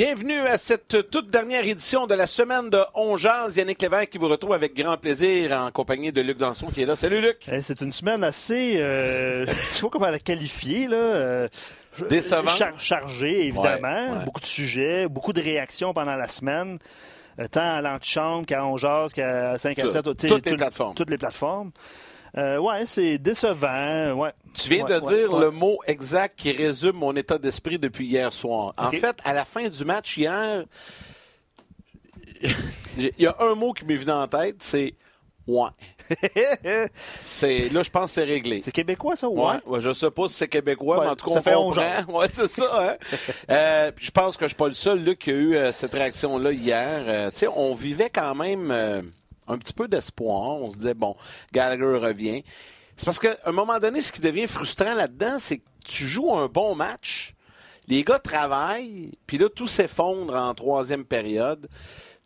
Bienvenue à cette toute dernière édition de la semaine de Ongeaz. Yannick Lévesque qui vous retrouve avec grand plaisir en compagnie de Luc Danson qui est là. Salut Luc! Hey, c'est une semaine assez, euh, je sais pas comment la qualifier, là. Euh, Décevante. char- chargée, évidemment. Ouais, ouais. Beaucoup de sujets, beaucoup de réactions pendant la semaine. Euh, tant à l'antichambre qu'à Ongeaz, qu'à 5 à Tout. 7. tu sais, Toutes les tout- plateformes. Toutes les plateformes. Euh, ouais, c'est décevant. Ouais. Tu viens Ouais, de ouais, dire ouais. le mot exact qui résume mon état d'esprit depuis hier soir. En fait, à la fin du match hier, il y a un mot qui m'est venu en tête, c'est ouais. c'est là, je pense que c'est réglé. C'est québécois, ça? Ouais, Ouais? je sais pas si c'est québécois, Ouais, mais en tout cas, ça on fait comprend. Ouais, c'est ça. Hein? Euh, je pense que je suis pas le seul là, qui a eu euh, cette réaction-là hier. Euh, tu sais, on vivait quand même un petit peu d'espoir. On se disait, bon, Gallagher revient. C'est parce qu'à un moment donné, ce qui devient frustrant là-dedans, c'est que tu joues un bon match, les gars travaillent, puis là, tout s'effondre en troisième période.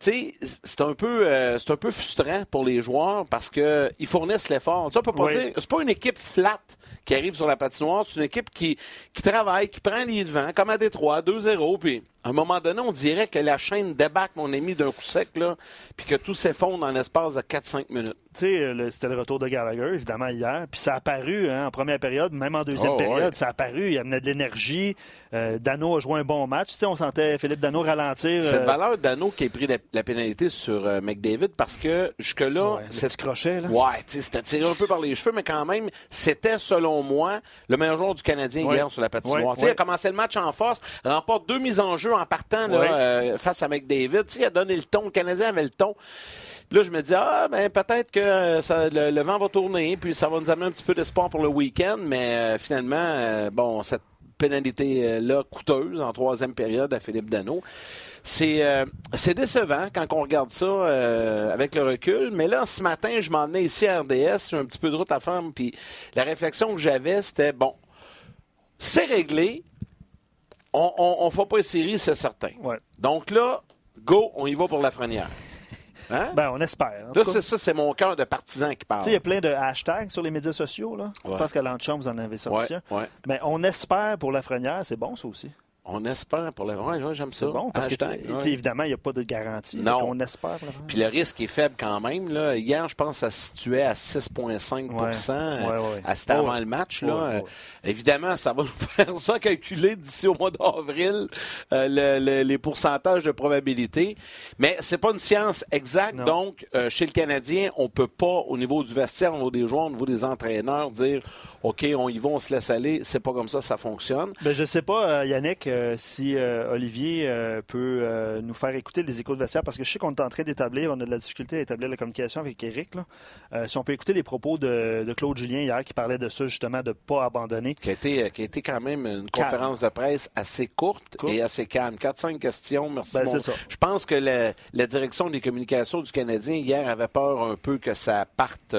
Tu sais, c'est un peu, euh, c'est un peu frustrant pour les joueurs parce que ils fournissent l'effort. Tu sais, on peut pas Oui. dire, c'est pas une équipe flat qui arrive sur la patinoire, c'est une équipe qui, qui travaille, qui prend les devants, comme à Détroit, 2-0, puis à un moment donné, on dirait que la chaîne débarque, mon ami, d'un coup sec, là, puis que tout s'effondre en l'espace de 4-5 minutes. Tu sais, euh, c'était le retour de Gallagher, évidemment, hier. Puis ça a apparu hein, en première période, même en deuxième Oh, période. ouais. Ça a apparu, il amenait de l'énergie. Euh, Dano a joué un bon match. Tu sais, on sentait Philippe Dano ralentir. Cette euh, valeur d'anneau qui a pris la, la pénalité sur euh, McDavid parce que jusque-là, ouais, c'est crochet, là. Ouais, tu sais, c'était tiré un peu par les cheveux, mais quand même, c'était, selon moi, le meilleur joueur du Canadien Ouais. hier sur la patinoire. Tu sais, Il a commencé le match en force, remporte deux mises en jeu en partant là, euh, face à McDavid. Il a donné le ton. Le Canadien avait le ton. Là, je me dis, ah, ben, peut-être que euh, ça- le, le vent va tourner, puis ça va nous amener un petit peu d'espoir pour le week-end, mais euh, finalement, euh, bon, cette pénalité-là coûteuse en troisième période à Philippe Dano, c'est euh, c'est décevant quand on regarde ça euh, avec le recul. Mais là, ce matin, je m'en venais ici à RDS, j'ai un petit peu de route à faire, puis la réflexion que j'avais, c'était bon, c'est réglé, on ne fait pas une série, c'est certain. Ouais. Donc là, go, on y va pour la frenière. Hein? Ben, on espère. Là, c'est ça, c'est mon cœur de partisan qui parle. Il y a plein de hashtags sur les médias sociaux. Là. Ouais. Je pense qu'à l'antichambre, vous en avez sorti Ouais, un. Mais on espère pour la frenière, c'est bon, ça aussi. On espère pour la. Ouais, ouais, j'aime ça. Bon, parce Hashtag, ouais. évidemment, il n'y a pas de garantie. Non. On espère. Puis le risque est faible quand même. Là. Hier, je pense que ça se situait à 6,5 Ouais. à avant le match. Là. Évidemment, ça va nous faire ça calculer d'ici au mois d'avril, euh, le- le- les pourcentages de probabilité. Mais c'est pas une science exacte. Non. Donc, euh, chez le Canadien, on peut pas, au niveau du vestiaire, au niveau des joueurs, au niveau des entraîneurs, dire OK, on y va, on se laisse aller. C'est pas comme ça, ça fonctionne. Ben, je sais pas, euh, Yannick, euh, si euh, Olivier euh, peut nous faire écouter les échos de vestiaire, parce que je sais qu'on est en train d'établir, on a de la difficulté à établir la communication avec Eric. Là. Si on peut écouter les propos de, de Claude Julien hier, qui parlait de ça, justement, de ne pas abandonner. qui a été, qui a été quand même une Calme. conférence de presse assez courte et assez calme. 4-5 questions, merci. Ben, ça. Je pense que la, la direction des communications du Canadien hier avait peur un peu que ça parte.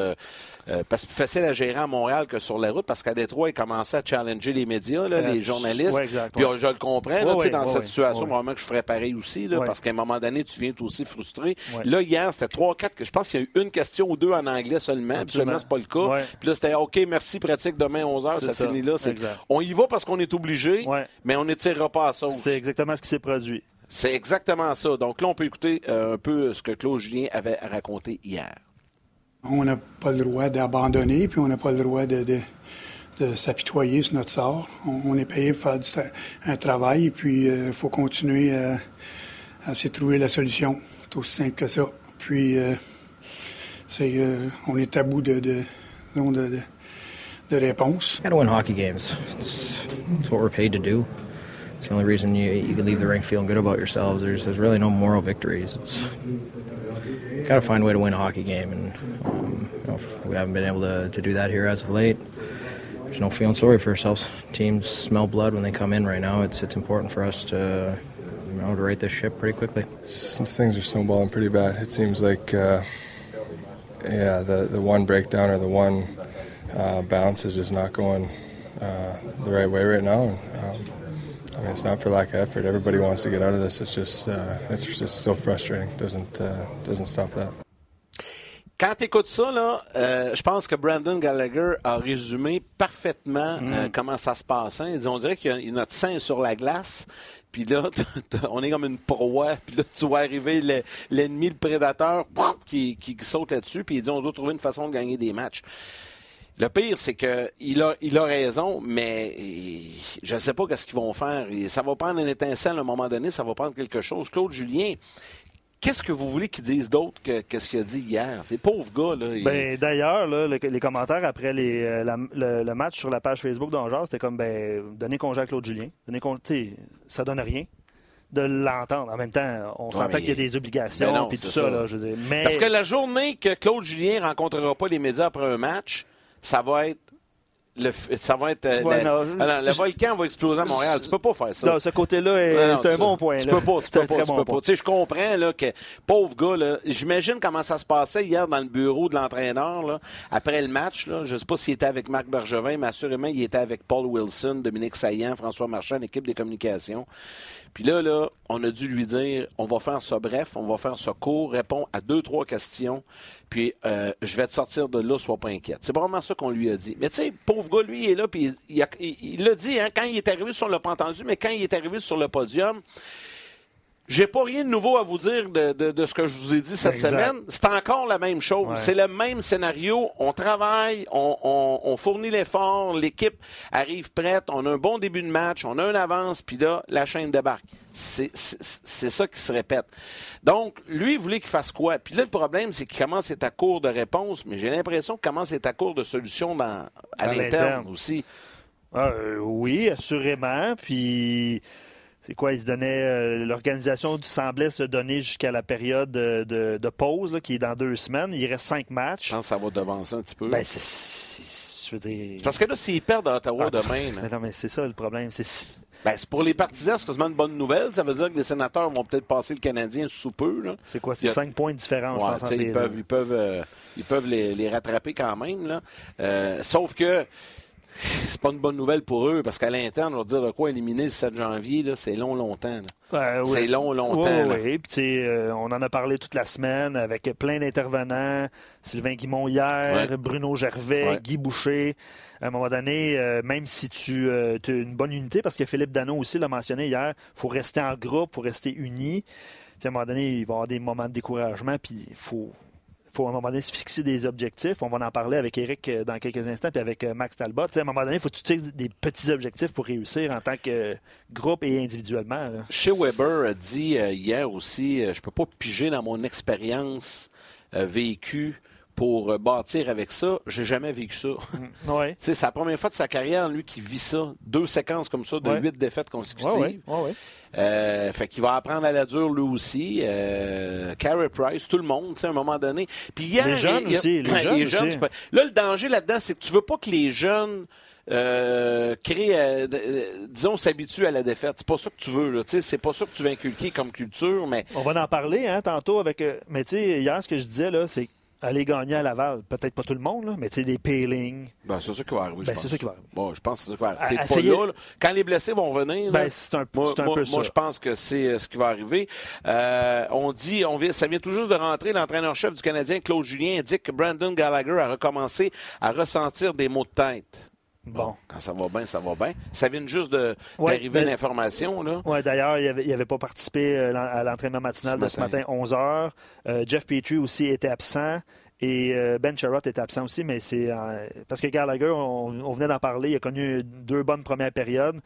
Euh, parce que c'est plus facile à gérer à Montréal que sur la route, parce qu'à Détroit, ils commençaient à challenger les médias, là, Euh, les journalistes. ouais, exact, Puis ouais. je le comprends, là, Ouais, dans cette situation, probablement que je ferais pareil aussi, là, parce qu'à un moment donné, tu viens aussi frustré. Là, hier, c'était trois, quatre, je pense qu'il y a eu une question ou deux en anglais seulement, Absolument. c'est pas le cas. Puis là, c'était OK, merci, pratique demain 11h, C'est ça, ça. finit là. On y va parce qu'on est obligé, mais on n'étirera pas à sauce. C'est exactement ce qui s'est produit. C'est exactement ça. Donc là, on peut écouter euh, un peu ce que Claude Julien avait raconté hier. On n'a pas le droit d'abandonner, puis on n'a pas le droit de, de, de s'apitoyer sur notre sort. On, est payé pour faire un travail, puis il euh, faut continuer à, à trouver la solution. C'est aussi simple que ça. Puis, euh, c'est, euh, on est à bout de, de, de, de, de réponses. Got to win hockey games. It's, it's what we're paid to do. It's the only reason you, you can leave the rink feeling good about yourselves. There's, there's really no moral victories. It's got to find a way to win a hockey game, and um, you know, we haven't been able to, to do that here as of late. There's no feeling sorry for ourselves. Teams smell blood when they come in right now. It's it's important for us to you know to right this ship pretty quickly. Some things are snowballing pretty bad. It seems like uh, yeah, the the one breakdown or the one uh, bounce is just not going uh, the right way right now. And, um, I mean, it's not for lack of effort. Everybody wants to get out of this. It's just, uh, it's just still frustrating. Doesn't, uh, doesn't stop that. Quand tu écoutes ça, là, euh, je pense que Brandon Gallagher a résumé parfaitement euh, comment ça se passe. Hein. On dirait qu'il y a notre sein sur la glace, puis là, on est comme une proie, puis là, tu vois arriver l'ennemi, le prédateur, qui, qui, saute là-dessus, puis il dit on doit trouver une façon de gagner des matchs. Le pire, c'est qu'il a, il a raison, mais je ne sais pas ce qu'ils vont faire. Ça va prendre une étincelle à un moment donné, ça va prendre quelque chose. Claude Julien, qu'est-ce que vous voulez qu'ils disent d'autre que, ce qu'il a dit hier? C'est pauvre gars. Là, ben, D'ailleurs, les commentaires après les, euh, le, match sur la page Facebook d'Angers, c'était comme ben, donner congé à Claude Julien. Donner congé, ça donne rien de l'entendre. En même temps, on s'entend qu'il y a des obligations et tout ça. Là, je mais... Parce que la journée que Claude Julien ne rencontrera pas les médias après un match, ça va être le, ça va être. Euh, le volcan va exploser à Montréal. Tu peux pas faire ça. Non, ce côté-là, c'est un bon point. Tu peux pas. Tu peux pas. Tu peux pas. Tu sais, je comprends là, que, pauvre gars, j'imagine comment ça se passait hier dans le bureau de l'entraîneur après le match. Là, je sais pas s'il était avec Marc Bergevin, mais assurément, il était avec Paul Wilson, Dominique Saillant, François Marchand, l'équipe des communications. Puis là, là, on a dû lui dire on va faire ça bref, on va faire ça court, répond à deux, trois questions, puis euh, je vais te sortir de là, sois pas inquiète. C'est vraiment ça qu'on lui a dit. Mais tu sais, pauvre gars, lui, il est là, puis il l'a dit, hein, quand il est arrivé sur le pas entendu, mais quand il est arrivé sur le podium, j'ai pas rien de nouveau à vous dire de, ce que je vous ai dit cette semaine. C'est encore la même chose. C'est le même scénario. On travaille, on, fournit l'effort, l'équipe arrive prête, on a un bon début de match, on a un avance, puis là, la chaîne débarque. C'est ça qui se répète. Donc, lui, il voulait qu'il fasse quoi? Puis là, le problème, c'est qu'il commence à être à court de réponses, mais j'ai l'impression qu'il commence à être à court de solutions dans, à, l'interne aussi. Ah, euh, oui, assurément. Puis c'est quoi, il se donnait, euh, l'organisation semblait se donner jusqu'à la période de, pause, qui est dans deux semaines. Il reste cinq matchs. Je pense que ça va devancer un petit peu. Ben, je veux dire... Parce que là, s'ils perdent à Ottawa ah, demain... Mais non, mais c'est ça le problème. C'est... Ben, pour les partisans, c'est quasiment une bonne nouvelle. Ça veut dire que les sénateurs vont peut-être passer le Canadien sous peu. C'est quoi? C'est cinq points différents, je pense. Ils peuvent, ils peuvent, euh, ils peuvent les, rattraper quand même. Là. Euh, sauf que c'est pas une bonne nouvelle pour eux parce qu'à l'interne, on va dire de quoi éliminer le 7 janvier, c'est long, longtemps. C'est long, longtemps. Oui, Puis, euh, on en a parlé toute la semaine avec plein d'intervenants. Sylvain Guimont hier, Bruno Gervais, Guy Boucher. À un moment donné, euh, même si tu euh, as une bonne unité, parce que Philippe Dano aussi l'a mentionné hier, il faut rester en groupe, il faut rester unis. à un moment donné, il va y avoir des moments de découragement, puis il faut, faut à un moment donné se fixer des objectifs. On va en parler avec Eric euh, dans quelques instants, puis avec euh, Max Talbot. à un moment donné, il faut que tu des petits objectifs pour réussir en tant que groupe et individuellement. Chez Weber a dit euh, hier aussi, je peux pas piger dans mon expérience vécue pour bâtir avec ça. J'ai jamais vécu ça. Mm, ouais. c'est la première fois de sa carrière, lui, qui vit ça. Deux séquences comme ça de huit défaites consécutives. Ouais, euh, fait qu'il va apprendre à la dure lui aussi. Euh, Carey Price, tout le monde, à un moment donné. Puis les jeunes aussi. Les jeunes, aussi. Là, le danger là-dedans, c'est que tu veux pas que les jeunes euh, créent, euh, disons, s'habituent à la défaite. C'est pas ça que tu veux. C'est pas ça que tu veux inculquer comme culture. Mais on va en parler hein, tantôt avec. Mais tu sais, hier, ce que je disais là, c'est aller gagner à Laval. Peut-être pas tout le monde, là, mais tu sais, des peelings. Ben, c'est ça qui va arriver. Ben, c'est ça qui va arriver. Bon, je pense que c'est ça qui va arriver. pas là, Quand les blessés vont venir, ben, c'est un, moi, un peu ça. Moi, je pense que c'est euh, ce qui va arriver. Euh, on dit, on vient, ça vient tout juste de rentrer, l'entraîneur-chef du Canadien, Claude Julien, indique que Brandon Gallagher a recommencé à ressentir des maux de tête. Bon. Quand ça va bien, ça va bien. Ça vient juste d'arriver ben, l'information. là. Oui, d'ailleurs, il n'avait avait pas participé euh, à l'entraînement matinal de ce matin, 11 h. Euh, Jeff Petrie aussi était absent. Et euh, Ben Sherrod était absent aussi, mais c'est parce que Gallagher, on venait d'en parler, il a connu deux bonnes premières périodes.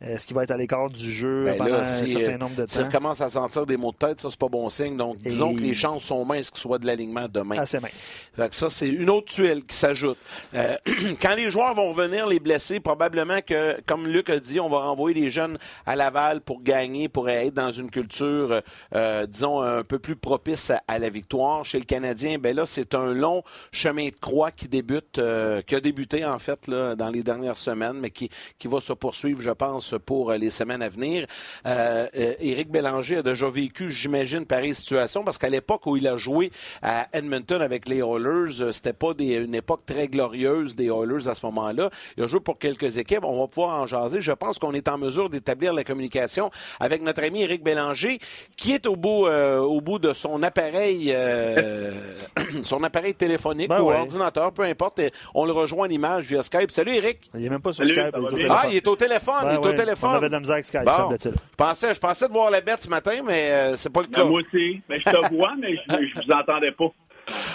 Est-ce qu'il va être à l'écart du jeu ben pendant un certain nombre de temps? S'il commence à sentir des maux de tête, ça, c'est pas bon signe. Donc, disons que les chances sont minces qu'il soit de l'alignement demain. Assez mince. ça, c'est une autre tuile qui s'ajoute. Euh, quand les joueurs vont revenir, les blessés, probablement que, comme Luc a dit, on va renvoyer les jeunes à Laval pour gagner, pour être dans une culture, euh, disons, un peu plus propice à, la victoire. Chez le Canadien, ben là, c'est un long chemin de croix qui débute, euh, qui a débuté, en fait, là, dans les dernières semaines, mais qui, qui va se poursuivre, je pense, pour euh, les semaines à venir. Euh, euh, Éric Bélanger a déjà vécu, j'imagine, pareille situation, parce qu'à l'époque où il a joué à Edmonton avec les Oilers, c'était pas une époque très glorieuse des Oilers à ce moment-là. Il a joué pour quelques équipes. On va pouvoir en jaser. Je pense qu'on est en mesure d'établir la communication avec notre ami Éric Bélanger, qui est au bout, au bout de son appareil, son appareil téléphonique ben ou ordinateur, peu importe. On le rejoint en image via Skype. Salut, Éric. Il n'est même pas sur Skype. ah, il est au téléphone. il est au téléphone. On avait de la misère Skype, Je pensais, je pensais de voir la bête ce matin, mais euh, c'est pas le cas. moi aussi. Mais je te vois, mais je, ne vous entendais pas.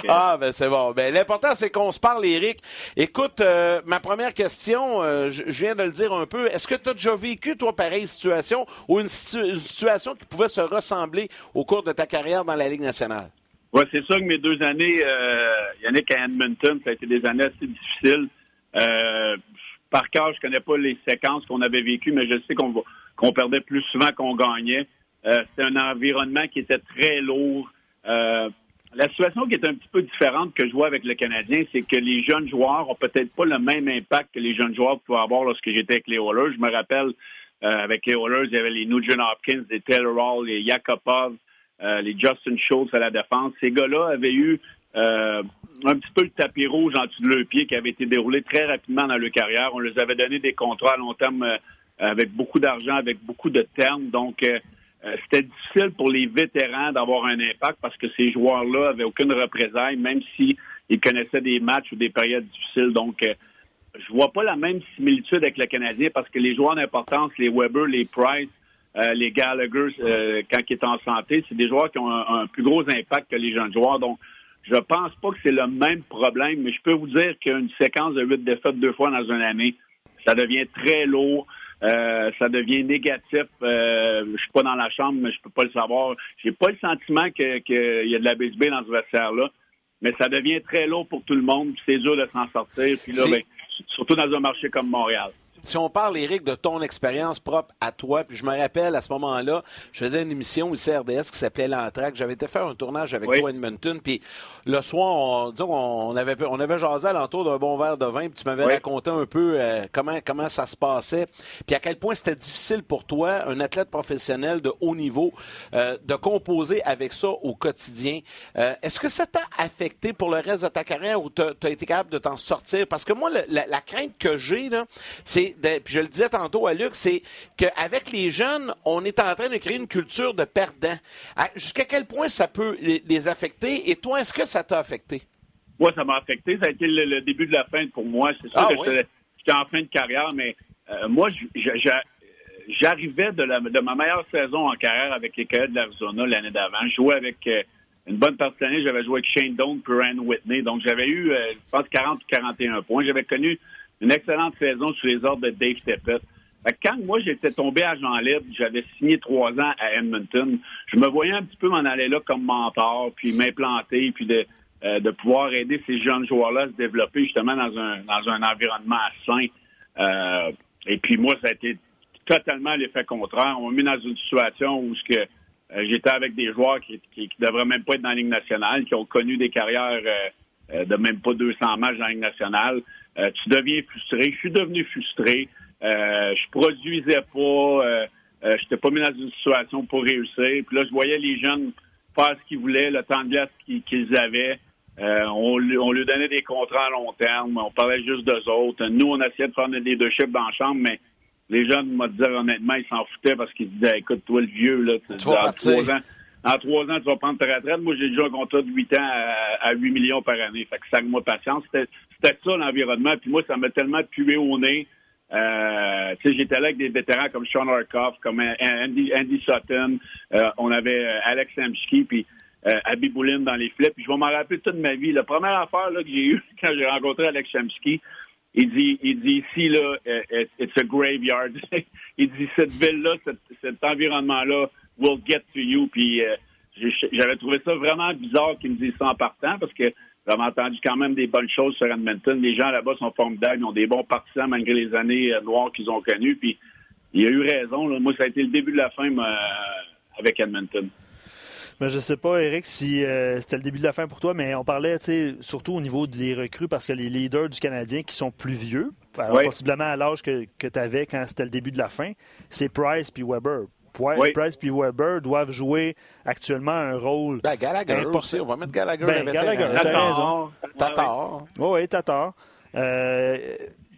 Ah, ben c'est bon. Ben, L'important, c'est qu'on se parle, Eric. Écoute, euh, ma première question, euh, je, viens de le dire un peu. Est-ce que tu as déjà vécu, toi, pareille situation ou une, situation qui pouvait se ressembler au cours de ta carrière dans la Ligue nationale? Oui, c'est sûr que mes deux années, Yannick à Edmonton, ça a été des années assez difficiles par cœur, je connais pas les séquences qu'on avait vécues, mais je sais qu'on perdait plus souvent qu'on gagnait. Euh, C'était un environnement qui était très lourd. Euh, la situation qui est un petit peu différente que je vois avec le Canadien, c'est que les jeunes joueurs ont peut-être pas le même impact que les jeunes joueurs pouvaient avoir lorsque j'étais avec les Oilers. Je me rappelle, euh, avec les Oilers, il y avait les Nugent Hopkins, les Taylor Hall, les Yakupov, euh, les Justin Schultz à la défense. Ces gars-là avaient eu un petit peu le tapis rouge en dessous de leur pied qui avait été déroulé très rapidement dans leur carrière. On leur avait donné des contrats à long terme euh, avec beaucoup d'argent, avec beaucoup de termes. Donc, euh, c'était difficile pour les vétérans d'avoir un impact parce que ces joueurs-là avaient aucune représailles, même s'ils connaissaient des matchs ou des périodes difficiles. Donc, je vois pas la même similitude avec le Canadien parce que les joueurs d'importance, les Weber, les Price, les Gallagher, quand ils étaient en santé, c'est des joueurs qui ont un, un, plus gros impact que les jeunes joueurs. Donc, je pense pas que c'est le même problème, mais je peux vous dire qu'une séquence de huit défaites deux fois dans une année, ça devient très lourd. Euh, ça devient négatif. Euh, je suis pas dans la chambre, mais je peux pas le savoir. J'ai pas le sentiment qu'il y a de la BSB dans ce vestiaire-là, mais ça devient très lourd pour tout le monde. C'est dur de s'en sortir. Puis là, ben, surtout dans un marché comme Montréal si on parle, Eric, de ton expérience propre à toi, puis je me rappelle à ce moment-là, je faisais une émission ici à RDS qui s'appelait L'Entraque. J'avais été faire un tournage avec toi à Edmonton, puis le soir, on, disons on avait, on avait jasé alentour d'un bon verre de vin, puis tu m'avais raconté un peu euh, comment, comment ça se passait, puis à quel point c'était difficile pour toi, un athlète professionnel de haut niveau, euh, de composer avec ça au quotidien. Euh, est-ce que ça t'a affecté pour le reste de ta carrière ou tu as, été capable de t'en sortir? Parce que moi, la, la crainte que j'ai, c'est puis je le disais tantôt à Luc, c'est qu'avec les jeunes, on est en train de créer une culture de perdants. Jusqu'à quel point ça peut les, affecter? Et toi, est-ce que ça t'a affecté? Moi, ça m'a affecté. Ça a été le, début de la fin pour moi. C'est sûr ah que j'étais en fin de carrière, mais euh, moi, j'arrivais de, ma meilleure saison en carrière avec les Coyotes de l'Arizona l'année d'avant. Je jouais avec euh, une bonne partie de l'année, j'avais joué avec Shane Doan et Ryan Whitney. Donc, j'avais eu, euh, je pense, 40 ou 41 points. J'avais connu une excellente saison sous les ordres de Dave Steppett. Quand moi j'étais tombé Jean libre, j'avais signé trois ans à Edmonton, je me voyais un petit peu m'en aller là comme mentor, puis m'implanter, puis de, euh, de pouvoir aider ces jeunes joueurs-là à se développer justement dans un dans un environnement sain. Euh, et puis moi, ça a été totalement l'effet contraire. On m'a mis dans une situation où ce que euh, j'étais avec des joueurs qui, qui, devraient même pas être dans la Ligue nationale, qui ont connu des carrières de même pas 200 matchs dans la Ligue nationale. Euh, tu deviens frustré. Je suis devenu frustré. Euh, je produisais pas. Euh, euh, je n'étais pas mis dans une situation pour réussir. Puis là, je voyais les jeunes faire ce qu'ils voulaient, le temps de glace qu'ils avaient. on, on lui donnait des contrats à long terme. On parlait juste d'eux autres. Nous, on essayait de faire des leadership dans la chambre, mais les jeunes, me disaient honnêtement, ils s'en foutaient parce qu'ils disaient, écoute, toi, le vieux, là, tu trois ans. en trois ans, tu vas prendre ta retraite. Moi, j'ai déjà un contrat de 8 ans à, 8 millions par année. Fait que ça moi patience. C'était ça l'environnement. Puis moi, ça m'a tellement pué au nez. Euh, j'étais là avec des vétérans comme Sean Arkoff, comme Andy, Andy Sutton. Euh, on avait euh, Alex Samsky, puis euh, Abby Boulin dans les flips. Puis je vais m'en rappeler toute ma vie. La première affaire là, que j'ai eue quand j'ai rencontré Alex Samsky, il dit, il dit ici, là, it's a graveyard. il dit, cette ville-là, cet, environnement-là will get to you. Puis j'avais trouvé ça vraiment bizarre qu'il me dise ça en partant parce que j'avais entendu quand même des bonnes choses sur Edmonton. Les gens là-bas sont formidables. Ils ont des bons partisans malgré les années euh, noires qu'ils ont connues. Puis il a eu raison. Moi, ça a été le début de la fin avec Edmonton. Mais je sais pas, Eric, si euh, c'était le début de la fin pour toi, mais on parlait surtout au niveau des recrues parce que les leaders du Canadien qui sont plus vieux, possiblement à l'âge que, que tu avais quand c'était le début de la fin, c'est Price puis Weber. Price puis Weber doivent jouer actuellement un rôle. Ben, Gallagher aussi. On va mettre Gallagher. Ben, Gallagher, t'as raison. Tatar. Oui, Tatar. Euh,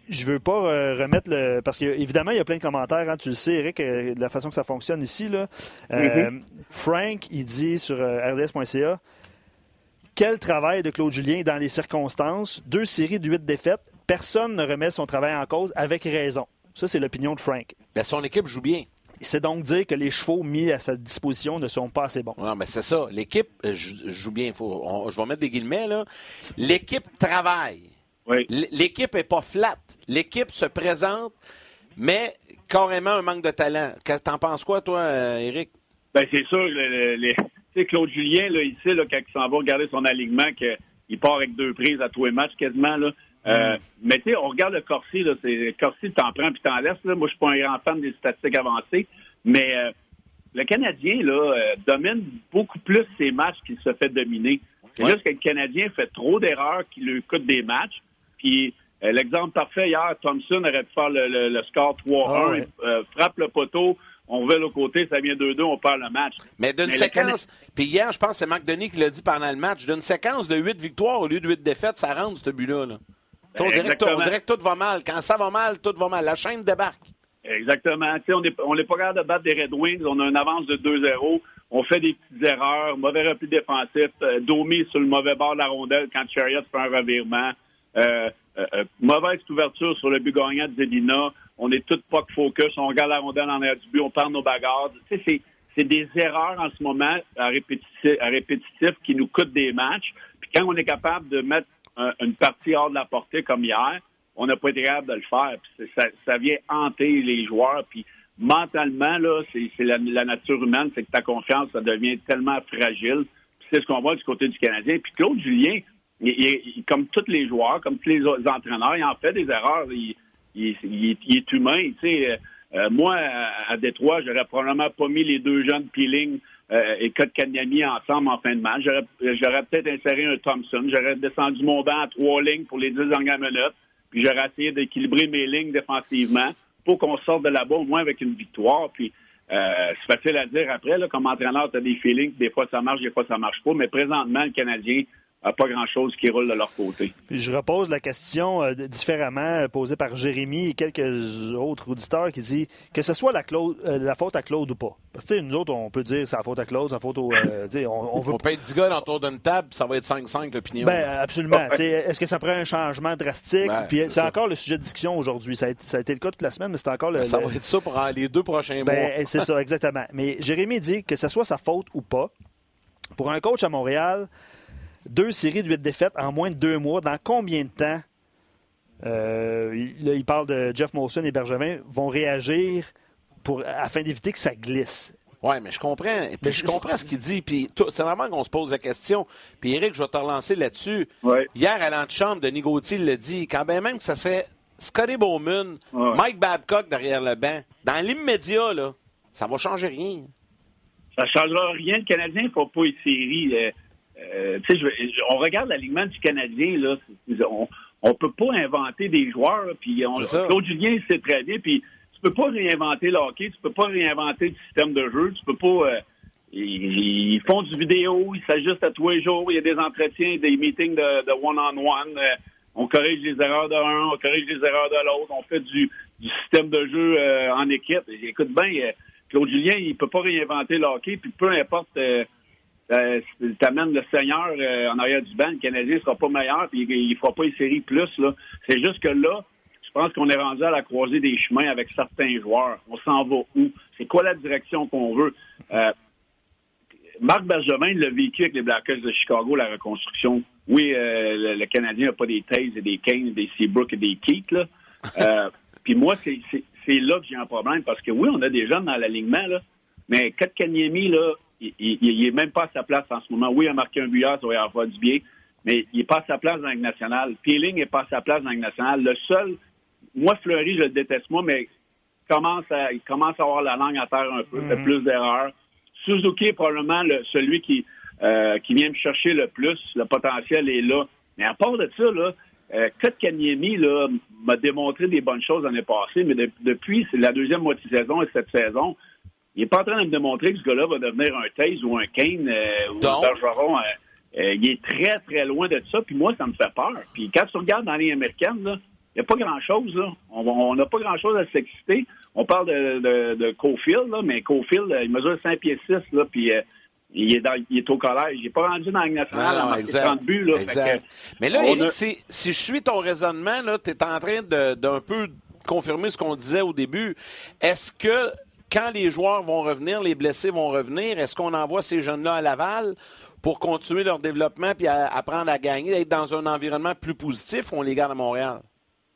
je veux pas euh, remettre le. Parce qu'évidemment, il y a plein de commentaires. Hein, tu le sais, Eric, euh, de la façon que ça fonctionne ici. Là. Mm-hmm. Frank, il dit sur rds.ca Quel travail de Claude Julien dans les circonstances Deux séries de huit défaites. Personne ne remet son travail en cause avec raison. Ça, c'est l'opinion de Frank. Ben, son équipe joue bien. C'est donc dire que les chevaux mis à sa disposition ne sont pas assez bons. Non, mais c'est ça. L'équipe euh, joue bien. Faut, je vais mettre des guillemets, là. L'équipe travaille. Oui. L'équipe n'est pas flat. L'équipe se présente, mais carrément un manque de talent. T'en penses quoi, toi, Eric? Euh, ben, c'est sûr. Tu sais, Claude Julien, là, ici, là, quand il s'en va regarder son alignement, qu'il part avec deux prises à tous les matchs quasiment, là, euh, mais tu sais, on regarde le Corsi, là, c'est Corsi, t'en prends puis t'en laisses. Là. Moi, je suis pas un grand fan des statistiques avancées, mais euh, le Canadien là euh, domine beaucoup plus ses matchs qu'il se fait dominer. C'est juste que le Canadien fait trop d'erreurs qui lui coûtent des matchs. Puis l'exemple parfait hier, Thompson aurait pu faire le, score 3-1, ah frappe le poteau, on va le côté, ça vient 2-2, on perd le match. Mais d'une séquence, puis hier, je pense que c'est Marc Denis qui l'a dit pendant le match, d'une séquence de 8 victoires au lieu de 8 défaites, ça rentre ce but-là. Là. On dirait, que tout, va mal. Quand ça va mal, tout va mal. La chaîne débarque. Exactement. on n'est on est pas capable de battre des Red Wings. On a une avance de 2-0. On fait des petites erreurs. Mauvais repli défensif. Euh, Domi sur le mauvais bord de la rondelle quand Chariot fait un revirement. Euh, euh, mauvaise ouverture sur le but gagnant de Zedina. On est tout pas focus. On regarde la rondelle en air du but. On perd nos bagarres. c'est, c'est des erreurs en ce moment à répétitif, à répétitif qui nous coûtent des matchs. Puis quand on est capable de mettre une partie hors de la portée comme hier, on n'a pas été capable de le faire. ça, vient hanter les joueurs. Puis mentalement, là, c'est la, nature humaine, c'est que ta confiance, ça devient tellement fragile. c'est ce qu'on voit du côté du Canadien. Puis Claude Julien, comme tous les joueurs, comme tous les entraîneurs, il en fait des erreurs. Il, est humain. Euh, moi, à, Détroit, j'aurais probablement pas mis les deux jeunes Peeling euh, et Kanyami ensemble en fin de match. J'aurais peut-être inséré un Thompson. J'aurais descendu mon banc à trois lignes pour les dix dernières minutes. Puis j'aurais essayé d'équilibrer mes lignes défensivement pour qu'on sorte de là-bas au moins avec une victoire. Puis euh, c'est facile à dire après, là, comme entraîneur, tu as des feelings, des fois ça marche, des fois ça marche pas. Mais présentement, le Canadien pas grand-chose qui roule de leur côté. je repose la question euh, différemment euh, posée par Jérémy et quelques autres auditeurs qui dit que ce soit la, euh, la faute à Claude ou pas. Parce que nous autres, on peut dire c'est la faute à Claude, c'est la faute au... on, on, veut... peut être 10 gars autour d'une table, ça va être 5-5 l'opinion. Ben, absolument. Est-ce que ça prend un changement drastique? c'est encore le sujet de discussion aujourd'hui. Ça, a été le cas toute la semaine, mais c'est encore le... Ben, ça va être ça pour les deux prochains ben, mois. c'est ça, exactement. Mais Jérémy dit que ce soit sa faute ou pas, pour un coach à Montréal, deux séries de huit défaites en moins de deux mois. Dans combien de temps, euh, il, parle de Jeff Molson et Bergevin, vont réagir pour, afin d'éviter que ça glisse? Oui, mais je comprends. Puis je comprends ce qu'il dit. Puis c'est vraiment qu'on se pose la question. Puis Eric, je vais te relancer là-dessus. Hier, à l'antichambre, Denis Gauthier l'a dit, quand même que ça serait Scotty Bowman, Mike Babcock derrière le banc, dans l'immédiat, là, ça va changer rien. Ça ne changera rien. Le Canadien ne faut pas une série. Euh, on regarde l'alignement du Canadien, là, on, on peut pas inventer des joueurs, puis Claude Julien sait très bien, puis tu peux pas réinventer le hockey, tu peux pas réinventer le système de jeu, tu peux pas. Euh, ils, font du vidéo, ils s'ajustent à tous les jours, il y a des entretiens, des meetings de one-on-one. Euh, on corrige les erreurs de l'un, on corrige les erreurs de l'autre, on fait du, système de jeu en équipe. Écoute bien, Claude Julien, il peut pas réinventer le hockey, puis peu importe euh, tu amènes le Seigneur euh, en arrière du banc, le Canadien ne sera pas meilleur, puis il ne fera pas une série plus. Là. C'est juste que là, je pense qu'on est rendu à la croisée des chemins avec certains joueurs. On s'en va où? C'est quoi la direction qu'on veut? Euh, Marc Bergevin l'a vécu avec les Blackhawks de Chicago, la reconstruction. Oui, euh, le, Canadien n'a pas des Taze et des Kane, des Seabrook et des Keith. Là. Puis moi, c'est là que j'ai un problème parce que oui, on a des jeunes dans l'alignement, là, mais Kotkaniemi, là, il n'est même pas à sa place en ce moment. Oui, il a marqué un but ça va y avoir du bien, mais il n'est pas à sa place dans le national. Peeling n'est pas à sa place dans le national. Le seul, moi, Fleury, je le déteste, moi, mais commence à, il commence à avoir la langue à terre un peu, fait mhm. plus d'erreurs. Suzuki est probablement le, celui qui, euh, qui vient me chercher le plus. Le potentiel est là. Mais à part de ça, là, euh, Kanyemi m'a démontré des bonnes choses l'année passée, mais depuis c'est la deuxième moitié de saison et cette saison, il n'est pas en train de me démontrer que ce gars-là va devenir un Taze ou un Kane euh, ou un Bergeron. Euh, euh, il est très, très loin de ça. Puis moi, ça me fait peur. Puis quand tu regardes dans les américaines, il n'y a pas grand-chose. On n'a pas grand-chose à s'exciter. On parle de, de, de Cofield, là, mais Cofield, il mesure 5 pieds 6, là, puis il est, dans, il est au collège. Il n'est pas rendu dans la nationale non, en 30 buts. Là, exact. Mais là, Eric, si, si, je suis ton raisonnement, tu es en train d'un peu confirmer ce qu'on disait au début. Est-ce que quand les joueurs vont revenir, les blessés vont revenir, est-ce qu'on envoie ces jeunes-là à Laval pour continuer leur développement puis apprendre à gagner, d'être dans un environnement plus positif ou on les garde à Montréal?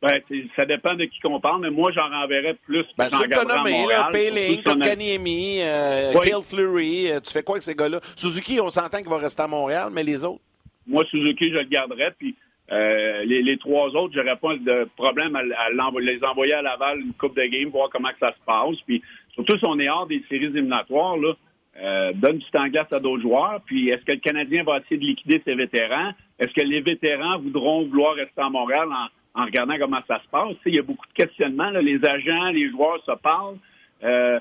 Ben, ça dépend de qui qu'on parle, mais moi, j'en renverrais plus. Ben, ceux que nommé, Payling, euh, Fleury, euh, tu fais quoi avec ces gars-là? Suzuki, on s'entend qu'il va rester à Montréal, mais les autres? Moi, Suzuki, je le garderais, puis euh, les, trois autres, j'aurais pas de problème à, les envoyer à Laval une coupe de game, voir comment que ça se passe. Puis surtout si on est hors des séries éliminatoires, là, euh, donne du temps glace à d'autres joueurs. Puis est-ce que le Canadien va essayer de liquider ses vétérans? Est-ce que les vétérans voudront vouloir rester à Montréal en, regardant comment ça se passe? il y a beaucoup de questionnements. Les agents, les joueurs se parlent. Euh,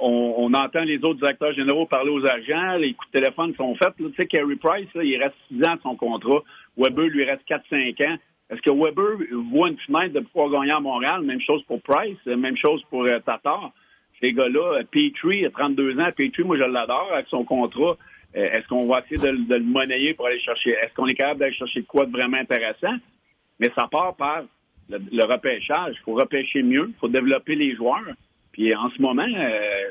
on, entend les autres directeurs généraux parler aux agents, les coups de téléphone sont faits. Tu sais, Carey Price, il reste six ans de son contrat. Weber lui reste 4-5 ans. Est-ce que Weber voit une fenêtre de pouvoir gagner à Montréal? Même chose pour Price, même chose pour euh, Tatar. Ces gars-là, euh, Petrie, a 32 ans. Petrie, moi, je l'adore avec son contrat. Euh, est-ce qu'on va essayer de, le monnayer pour aller chercher? Est-ce qu'on est capable d'aller chercher quoi de vraiment intéressant? Mais ça part par le, repêchage. Il faut repêcher mieux. Il faut développer les joueurs. Puis en ce moment,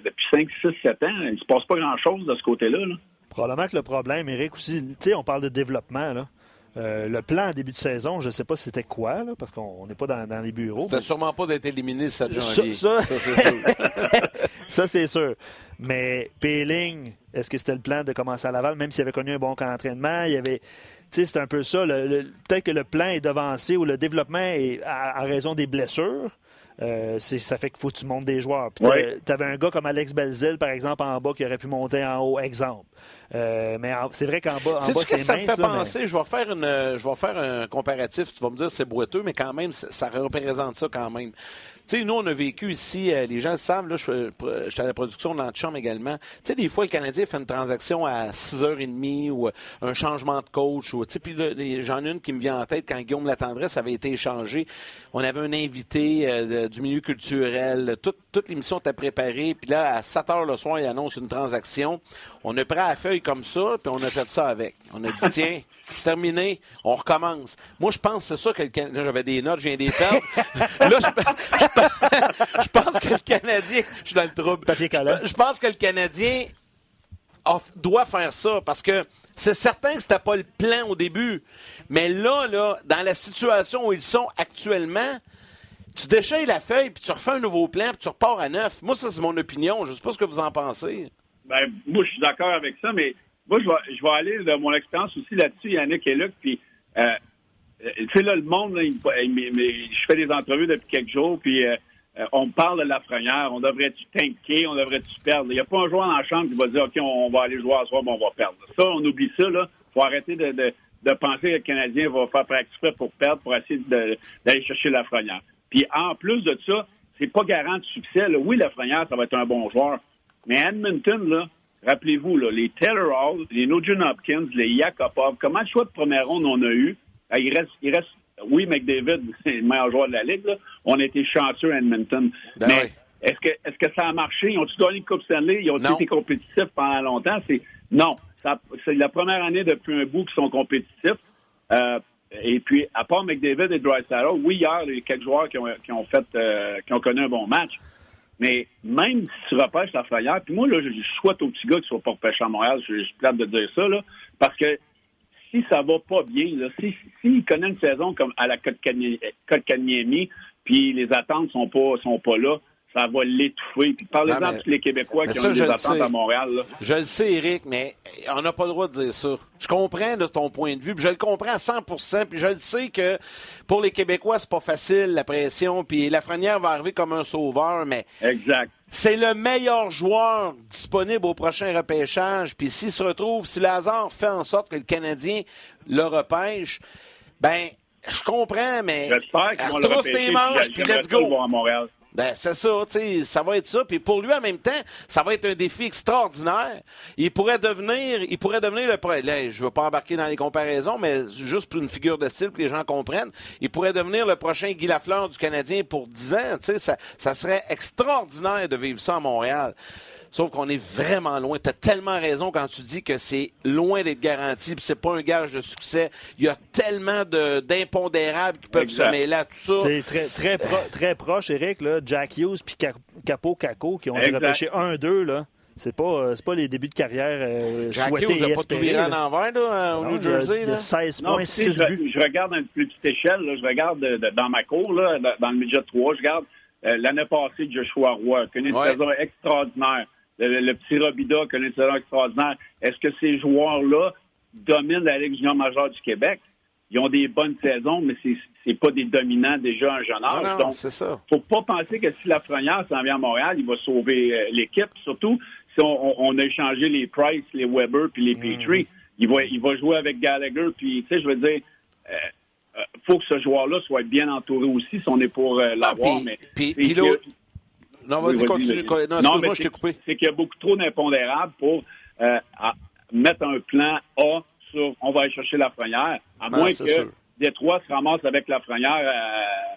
depuis 5, 6, 7 ans, il ne se passe pas grand-chose de ce côté-là. Là. Probablement que le problème, Eric, aussi, tu sais, on parle de développement, là. Euh, le plan en début de saison, je ne sais pas c'était quoi, là, parce qu'on n'est pas dans, les bureaux. C'était sûrement pas d'être éliminé ça, janvier. Ça, ça, c'est sûr. ça, c'est sûr. Mais Péling, est-ce que c'était le plan de commencer à Laval, même s'il avait connu un bon camp d'entraînement? Il y avait. Tu sais, c'est un peu ça. peut-être que le plan est devancé ou le développement est à raison des blessures. Euh, ça fait qu'il faut que tu montes des joueurs. Tu avais un gars comme Alex Belzil, par exemple, en bas, qui aurait pu monter en haut, exemple. Euh, mais c'est vrai qu'en bas, en bas c'est ça me fait penser? Je vais faire une, je vais faire un comparatif. Tu vas me dire c'est boiteux, mais quand même, ça représente ça quand même. Tu sais, nous, on a vécu ici, euh, les gens le savent, là, je, suis à la production de l'antichambre également. Tu sais, des fois, le Canadien fait une transaction à 6h30 ou un changement de coach. Ou, puis j'en ai une qui me vient en tête quand Guillaume Latendresse avait été échangé. On avait un invité du milieu culturel. Toute, toute l'émission était préparée. Puis là, à 7 h le soir, il annonce une transaction. On a pris la feuille comme ça, puis on a fait ça avec. On a dit, tiens, c'est terminé, on recommence. Moi, je pense c'est ça que le Canadien. J'avais des notes, j'ai des perdre. là, je, pense que le Canadien. Je suis dans le trouble. Je, pense que le Canadien doit faire ça parce que c'est certain que c'était pas le plan au début. Mais là, là, dans la situation où ils sont actuellement, tu déchires la feuille, puis tu refais un nouveau plan, puis tu repars à neuf. Moi, ça, c'est mon opinion. Je ne sais pas ce que vous en pensez. Ben, moi, je suis d'accord avec ça, mais moi, je vais, aller de mon expérience aussi là-dessus, Yannick et Luc, puis, euh, tu sais, là, le monde, je fais des entrevues depuis quelques jours, puis euh, euh, on parle de la frenière, on devrait-tu tanker, on devrait-tu perdre? Il n'y a pas un joueur dans la chambre qui va dire, OK, on, va aller jouer à soir, mais on va perdre. Ça, on oublie ça, là. faut arrêter de, penser que le Canadien va faire exprès pour perdre, pour essayer d'aller chercher la frenière. Puis en plus de ça, c'est pas garant de succès. Oui, la Lafrenière, ça va être un bon joueur. Mais Edmonton, là, rappelez-vous, là, les Taylor Hall, les Nugent Hopkins, les Yakupov, comment de choix de première ronde on a eu? Ah, il reste, il reste oui, McDavid, c'est le meilleur joueur de la Ligue. Là. On a été chanceux à Edmonton. Ben mais est-ce que, est-ce que ça a marché? Ils ont-tu gagné une Coupe Stanley? Ils ont été compétitifs pendant longtemps? C'est Non. c'est la première année depuis un bout qui sont compétitifs. Euh, et puis, à part McDavid et Drysdale, oui, hier, il y a quelques joueurs qui ont, qui ont fait, euh, qui ont connu un bon match. Mais même si tu repêches la frayère, puis moi, là, je souhaite aux petits gars qui soit pas repêchés à Montréal, je suis plate de dire ça, là, parce que si ça va pas bien, là, si, si une saison comme à la Côte Kanyemi, puis les attentes sont pas sont pas là, ça va l'étouffer. Puis parlez-en à tous les Québécois qui ont des attentes à Montréal. Là. Je le sais, Eric, mais on n'a pas le droit de dire ça. Je comprends de ton point de vue, puis je le comprends à 100% puis je le sais que pour les Québécois, c'est pas facile, la pression, puis Lafrenière va arriver comme un sauveur, mais... Exact. C'est le meilleur joueur disponible au prochain repêchage, puis s'il se retrouve, si le hasard fait en sorte que le Canadien le repêche, ben, je comprends, mais... J'espère qu'ils vont le repêcher, tes manches, puis let's go! À Montréal. Ben, c'est ça, tu sais, ça va être ça. Puis pour lui, en même temps, ça va être un défi extraordinaire. Il pourrait devenir, il pourrait devenir le, là, je veux pas embarquer dans les comparaisons, mais juste pour une figure de style, que les gens comprennent, il pourrait devenir le prochain Guy Lafleur du Canadien pour 10 ans, tu sais, ça, ça serait extraordinaire de vivre ça à Montréal. Sauf qu'on est vraiment loin. Tu as tellement raison quand tu dis que c'est loin d'être garanti, puis c'est pas un gage de succès. Il y a tellement d'impondérables qui peuvent se mêler à tout ça. C'est très, très, très proche, Eric, là, Jack Hughes puis Capo Caco qui ont repêché 1-2, là. C'est pas, euh, pas les débuts de carrière euh, Jack souhaités Hughes n'a pas tout viré en envers là, au New Jersey. 16 points, 6 buts. Je, regarde à une plus petite échelle. Là, je regarde dans ma cour, là, dans le midget 3, je regarde euh, l'année passée Joshua Roy, qui a une saison extraordinaire le, petit Robida connaît une saison extraordinaire. Est-ce que ces joueurs-là dominent la Ligue junior majeure du Québec? Ils ont des bonnes saisons, mais c'est c'est pas des dominants déjà un jeune âge. Donc, c'est ça. Faut pas penser que si la Lafrenière s'en vient à Montréal, il va sauver euh, l'équipe. Surtout si on, a échangé les Price, les Weber puis les mm. Petrie. Il va, il va jouer avec Gallagher. Puis, tu sais, je veux dire, euh, euh, faut que ce joueur-là soit bien entouré aussi si on est pour l'avoir. mais puis, non, vas-y, continue. Non, moi je t'ai coupé. C'est qu'il y a beaucoup trop d'impondérables pour euh, mettre un plan A sur on va aller chercher la frenière, à moins que Détroit se ramasse avec la frenière euh,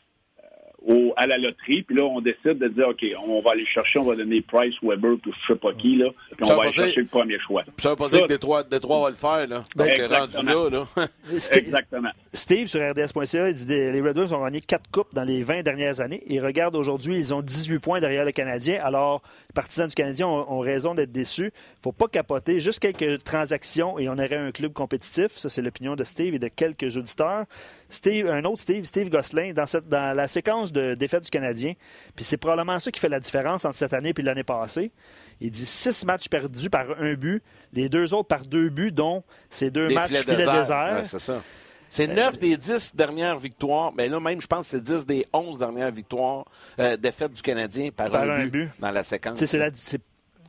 à la loterie, puis là, on décide de dire, OK, on va aller chercher, on va donner Price, Weber, puis je sais pas qui, là, puis on va aller chercher le premier choix. ça veut pas dire que Détroit, Détroit va le faire, là, parce que rendu là, là. Exactement. Steve, sur RDS.ca, il dit que les Red Wings ont gagné quatre coupes dans les 20 dernières années. Et regarde, aujourd'hui, ils ont 18 points derrière le Canadien. Alors, les partisans du Canadien ont, raison d'être déçus. faut pas capoter. Juste quelques transactions et on aurait un club compétitif. Ça, c'est l'opinion de Steve et de quelques auditeurs. Steve, un autre Steve, Steve Gosselin, dans, cette, dans la séquence de défaite du Canadien, puis c'est probablement ça qui fait la différence entre cette année et l'année passée. Il dit six matchs perdus par un but, les deux autres par deux buts, dont ces deux matchs filet désert. désert. c'est ça. C'est neuf des dix dernières victoires. Mais là, même, je pense que c'est dix des onze dernières victoires, euh, défaites du Canadien par, un, but, dans la séquence. C'est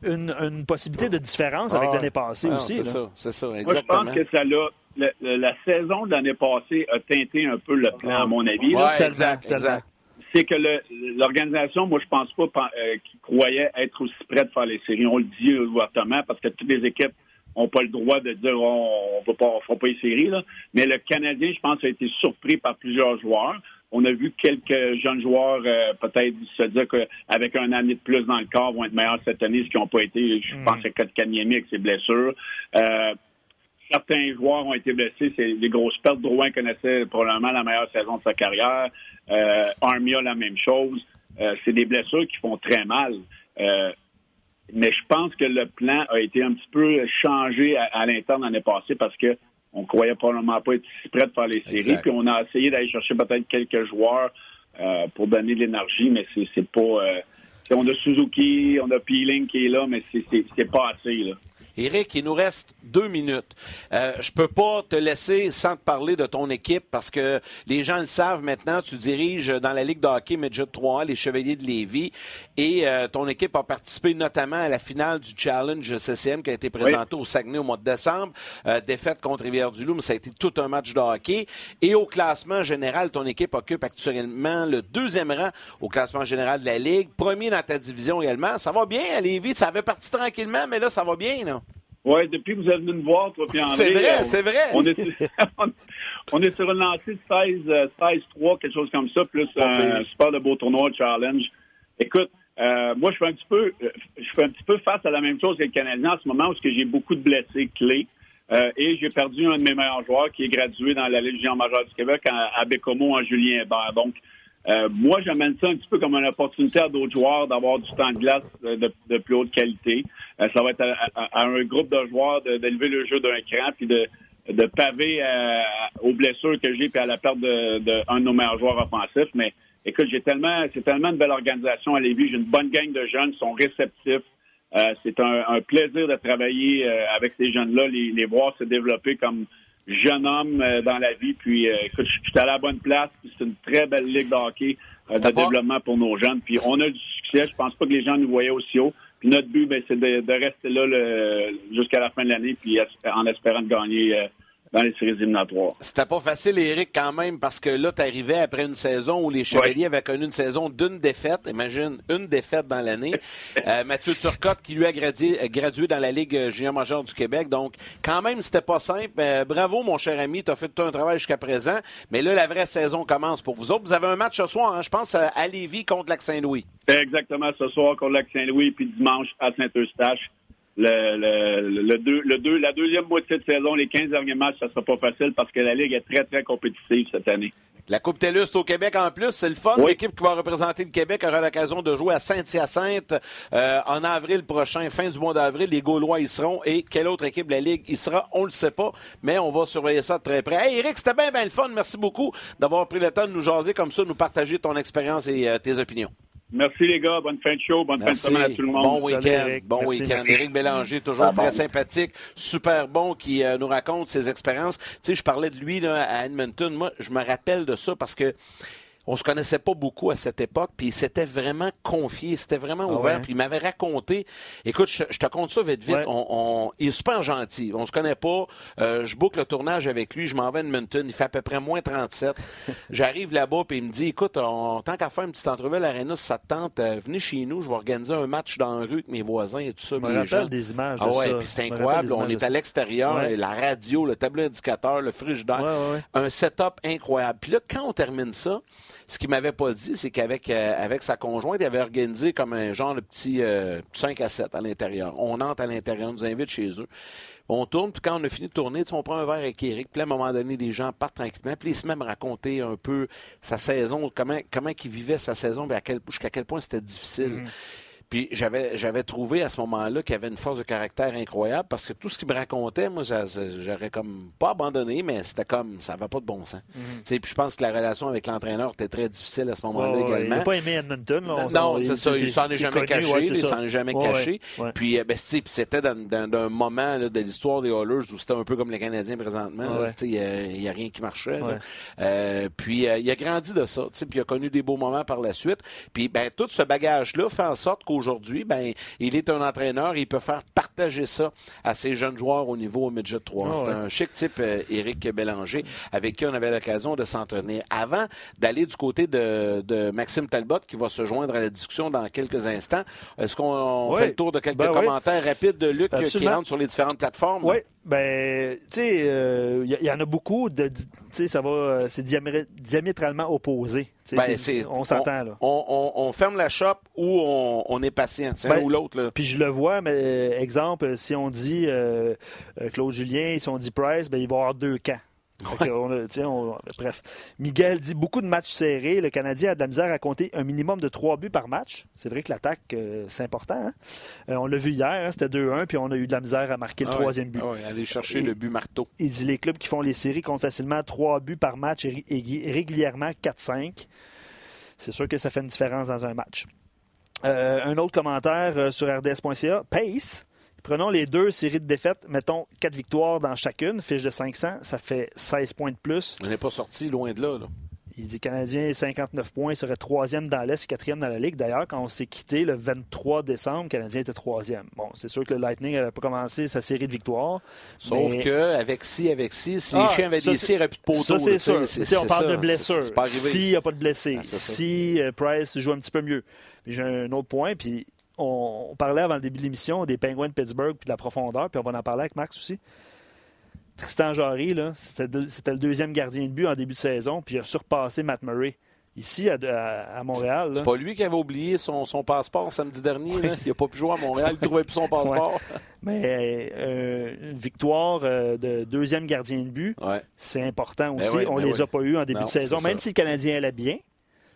une, possibilité de différence avec ah l'année passée ah aussi. C'est ça, c'est ça, exactement. je pense que ça l'a la saison de l'année passée a teinté un peu le plan, à mon avis. exact, exact. C'est que l'organisation, moi, je pense pas euh, qu'ils croyaient être aussi près de faire les séries. On le dit ouvertement parce que toutes les équipes n'ont pas le droit de dire on ne pas, fera pas les séries. Là. Mais le Canadien, je pense, a été surpris par plusieurs joueurs. On a vu quelques jeunes joueurs euh, peut-être se dire qu'avec un année de plus dans le corps vont être meilleurs cette année, ce qui n'ont pas été. Je mm. pense à Kanyemi avec ses blessures. Euh, certains joueurs ont été blessés. C'est des grosses pertes. Drouin connaissait probablement la meilleure saison de sa carrière. Euh, Armia, la même chose. Euh, c'est des blessures qui font très mal. Euh, mais je pense que le plan a été un petit peu changé à, l'interne l'année passée parce que on croyait probablement pas être si prêt de faire les séries. Puis on a essayé d'aller chercher peut-être quelques joueurs euh, pour donner de l'énergie, mais c'est pas. on a Suzuki, on a Peeling qui est là, mais c'est pas assez. Là. Eric, il nous reste deux minutes. Euh, je peux pas te laisser sans te parler de ton équipe parce que les gens le savent maintenant. Tu diriges dans la Ligue de hockey Midget 3 les Chevaliers de Lévis. Et euh, ton équipe a participé notamment à la finale du Challenge CCM qui a été présenté au Saguenay au mois de décembre. Euh, défaite contre Rivière-du-Loup, mais ça a été tout un match de hockey. Et au classement général, ton équipe occupe actuellement le deuxième rang au classement général de la Ligue. Premier dans ta division également. Ça va bien à Lévis? Ça avait parti tranquillement, mais là, ça va bien, non? Oui, depuis que vous êtes venu nous voir, toi, puis C'est vrai, c'est vrai. On est, on est sur une lancée de 16, 16-3, euh, quelque chose comme ça, plus un super de beau tournoi challenge. Écoute, Euh, moi, je fais un petit peu, je fais un petit peu face à la même chose que le Canadien en ce moment, où j'ai beaucoup de blessés clés. Euh, et j'ai perdu un de mes meilleurs joueurs qui est gradué dans la Ligue majeure du Québec à, à Bécomo, en Julien Hébert. Donc, euh, moi, j'amène ça un petit peu comme une opportunité à d'autres joueurs d'avoir du temps de glace de, plus haute qualité. ça va être à, un groupe de joueurs d'élever le jeu d'un cran puis de, de paver aux blessures que j'ai puis à la perte de, de, de nos meilleurs joueurs offensifs. Mais écoute, j'ai tellement, c'est tellement une belle organisation à Lévis. J'ai une bonne gang de jeunes, ils sont réceptifs. Euh, c'est un, plaisir de travailler euh, avec ces jeunes-là, les, les, voir se développer comme jeunes hommes euh, dans la vie. Puis, écoute, je suis à la bonne place. C'est une très belle ligue de hockey de développement pour nos jeunes. Puis, on a du succès. Je pense pas que les gens nous voyaient aussi haut. Puis, notre but, ben, c'est de, de, rester là jusqu'à la fin de l'année, puis en espérant de gagner dans les séries éliminatoires. C'était pas facile, Eric, quand même, parce que là, tu arrivais après une saison où les Chevaliers avaient connu une saison d'une défaite. Imagine, une défaite dans l'année. Euh, Mathieu Turcotte, qui lui a gradué, dans la Ligue junior majeure du Québec. Donc, quand même, c'était pas simple. Euh, bravo, mon cher ami. Tu as fait tout un travail jusqu'à présent. Mais là, la vraie saison commence pour vous autres. Vous avez un match ce soir, hein, je pense, à Lévis contre Lac-Saint-Louis. Exactement, ce soir contre Lac-Saint-Louis, puis dimanche à Saint-Eustache le, le, deux, le deux, la deuxième moitié de saison, les 15 derniers matchs, ça sera pas facile parce que la Ligue est très, très compétitive cette année. La Coupe TELUS au Québec en plus, c'est le fun. L'équipe qui va représenter le Québec aura l'occasion de jouer à Saint-Hyacinthe euh, en avril prochain, fin du mois d'avril. Les Gaulois y seront. Et quelle autre équipe de la Ligue y sera, on le sait pas, mais on va surveiller ça de très près. Hey Eric, c'était bien, bien le fun. Merci beaucoup d'avoir pris le temps de nous jaser comme ça, de nous partager ton expérience et euh, tes opinions. Merci les gars, bonne fin de show, bonne fin de semaine à tout le monde. Bon week-end, bon week-end. Éric Bélanger, toujours très sympathique, super bon, qui euh, nous raconte ses expériences. Tu sais, je parlais de lui là, à Edmonton. Moi, je me rappelle de ça parce que on se connaissait pas beaucoup à cette époque, puis il s'était vraiment confié, c'était vraiment ah ouvert, puis il m'avait raconté. Écoute, je, te compte ça vite vite. On, il est super gentil. On se connaît pas. Euh, je boucle le tournage avec lui. Je m'en vais à Edmonton. Il fait à peu près moins 37. J'arrive là-bas, puis il me dit, écoute, on, tant qu'à faire une petite entrevue à l'Arena, si ça te tente, euh, venez chez nous. Je vais organiser un match dans la rue avec mes voisins et tout ça. Je me rappelle des images. Ah ouais, puis c'est incroyable. On est à l'extérieur, la radio, le tableau indicateur, le frigidaire, un setup incroyable. Puis là, quand on termine ça, ce qu'il m'avait pas dit, c'est qu'avec euh, avec sa conjointe, il avait organisé comme un genre de petit 5 euh, à 7 à l'intérieur. On entre à l'intérieur, on nous invite chez eux. On tourne, puis quand on a fini de tourner, on prend un verre avec Eric, puis à un moment donné, les gens partent tranquillement, puis il se met à me raconter un peu sa saison, comment, comment il vivait sa saison, jusqu'à quel point c'était difficile. Mm-hmm. Puis j'avais, j'avais trouvé à ce moment-là qu'il avait une force de caractère incroyable parce que tout ce qu'il me racontait, moi, j'aurais comme pas abandonné, mais c'était comme ça va pas de bon sens. Mhm. Puis je pense que la relation avec l'entraîneur était très difficile à ce moment-là également. Il n'a pas aimé Edmonton. non, c'est ça. Il s'en est jamais caché. il s'en est jamais caché. Puis ben, c'était dans, un moment de l'histoire des Oilers où c'était un peu comme les Canadiens présentement. Il n'y a, rien qui marchait. Euh, puis euh, il a grandi de ça. Puis il a connu des beaux moments par la suite. Puis ben, tout ce bagage-là fait en sorte qu'au aujourd'hui, ben, il est un entraîneur et il peut faire partager ça à ses jeunes joueurs au niveau midget 3. Ah c'est un chic type, euh, Éric Bélanger, avec qui on avait l'occasion de s'entraîner. Avant d'aller du côté de, Maxime Talbot, qui va se joindre à la discussion dans quelques instants, est-ce qu'on fait le tour de quelques ben commentaires rapides de Luc qui rentre sur les différentes plateformes? Oui, ben, tu sais, il euh, y, en a beaucoup. De, ça va, euh, c'est diamétralement opposé. Ben, on s'entend là. On, ferme la shop ou on, est patient, c'est ben, ou l'autre. Puis je le vois, mais euh, exemple, si on dit Claude Julien, si on dit Price, ben il va y avoir deux camps bref. Miguel dit beaucoup de matchs serrés. Le Canadien a de la misère à compter un minimum de trois buts par match. C'est vrai que l'attaque, euh, c'est important. Hein. Euh, on l'a vu hier, hein, c'était 2-1, puis on a eu de la misère à marquer le ah troisième but. Ah aller chercher le but marteau. Il dit les clubs qui font les séries comptent facilement trois buts par match et, régulièrement 4-5. C'est sûr que ça fait une différence dans un match. Euh, un autre commentaire sur rds.ca. Pace Prenons les deux séries de défaites, mettons quatre victoires dans chacune, fiche de 500, ça fait 16 points de plus. On n'est pas sorti loin de là. Il dit Canadien 59 points, il serait troisième dans l'Est, quatrième dans la Ligue. D'ailleurs, quand on s'est quitté le 23 décembre, Canadien était troisième. Bon, c'est sûr que le Lightning n'avait pas commencé sa série de victoires. Sauf que avec si, avec si, si les ah, chiens avaient des si, il n'y aurait plus de poteau. Ça, c'est sûr. on parle de blessures. S'il n'y a pas de blessés, ah, si euh, Price joue un petit peu mieux. J'ai un autre point, puis on, parlait avant le début de l'émission des Penguins de Pittsburgh puis de la profondeur, puis on va en parler avec Max aussi. Tristan Jarry, c'était le deuxième gardien de but en début de saison, puis il a surpassé Matt Murray. ici à, Montréal. C'est pas lui qui avait oublié son, passeport samedi dernier. Il n'a pas pu jouer à Montréal, il ne trouvait plus son passeport. Mais euh, une victoire euh, de deuxième gardien de but, c'est important ben aussi. On ne ben les a pas eu en début de saison, même si le Canadien allait bien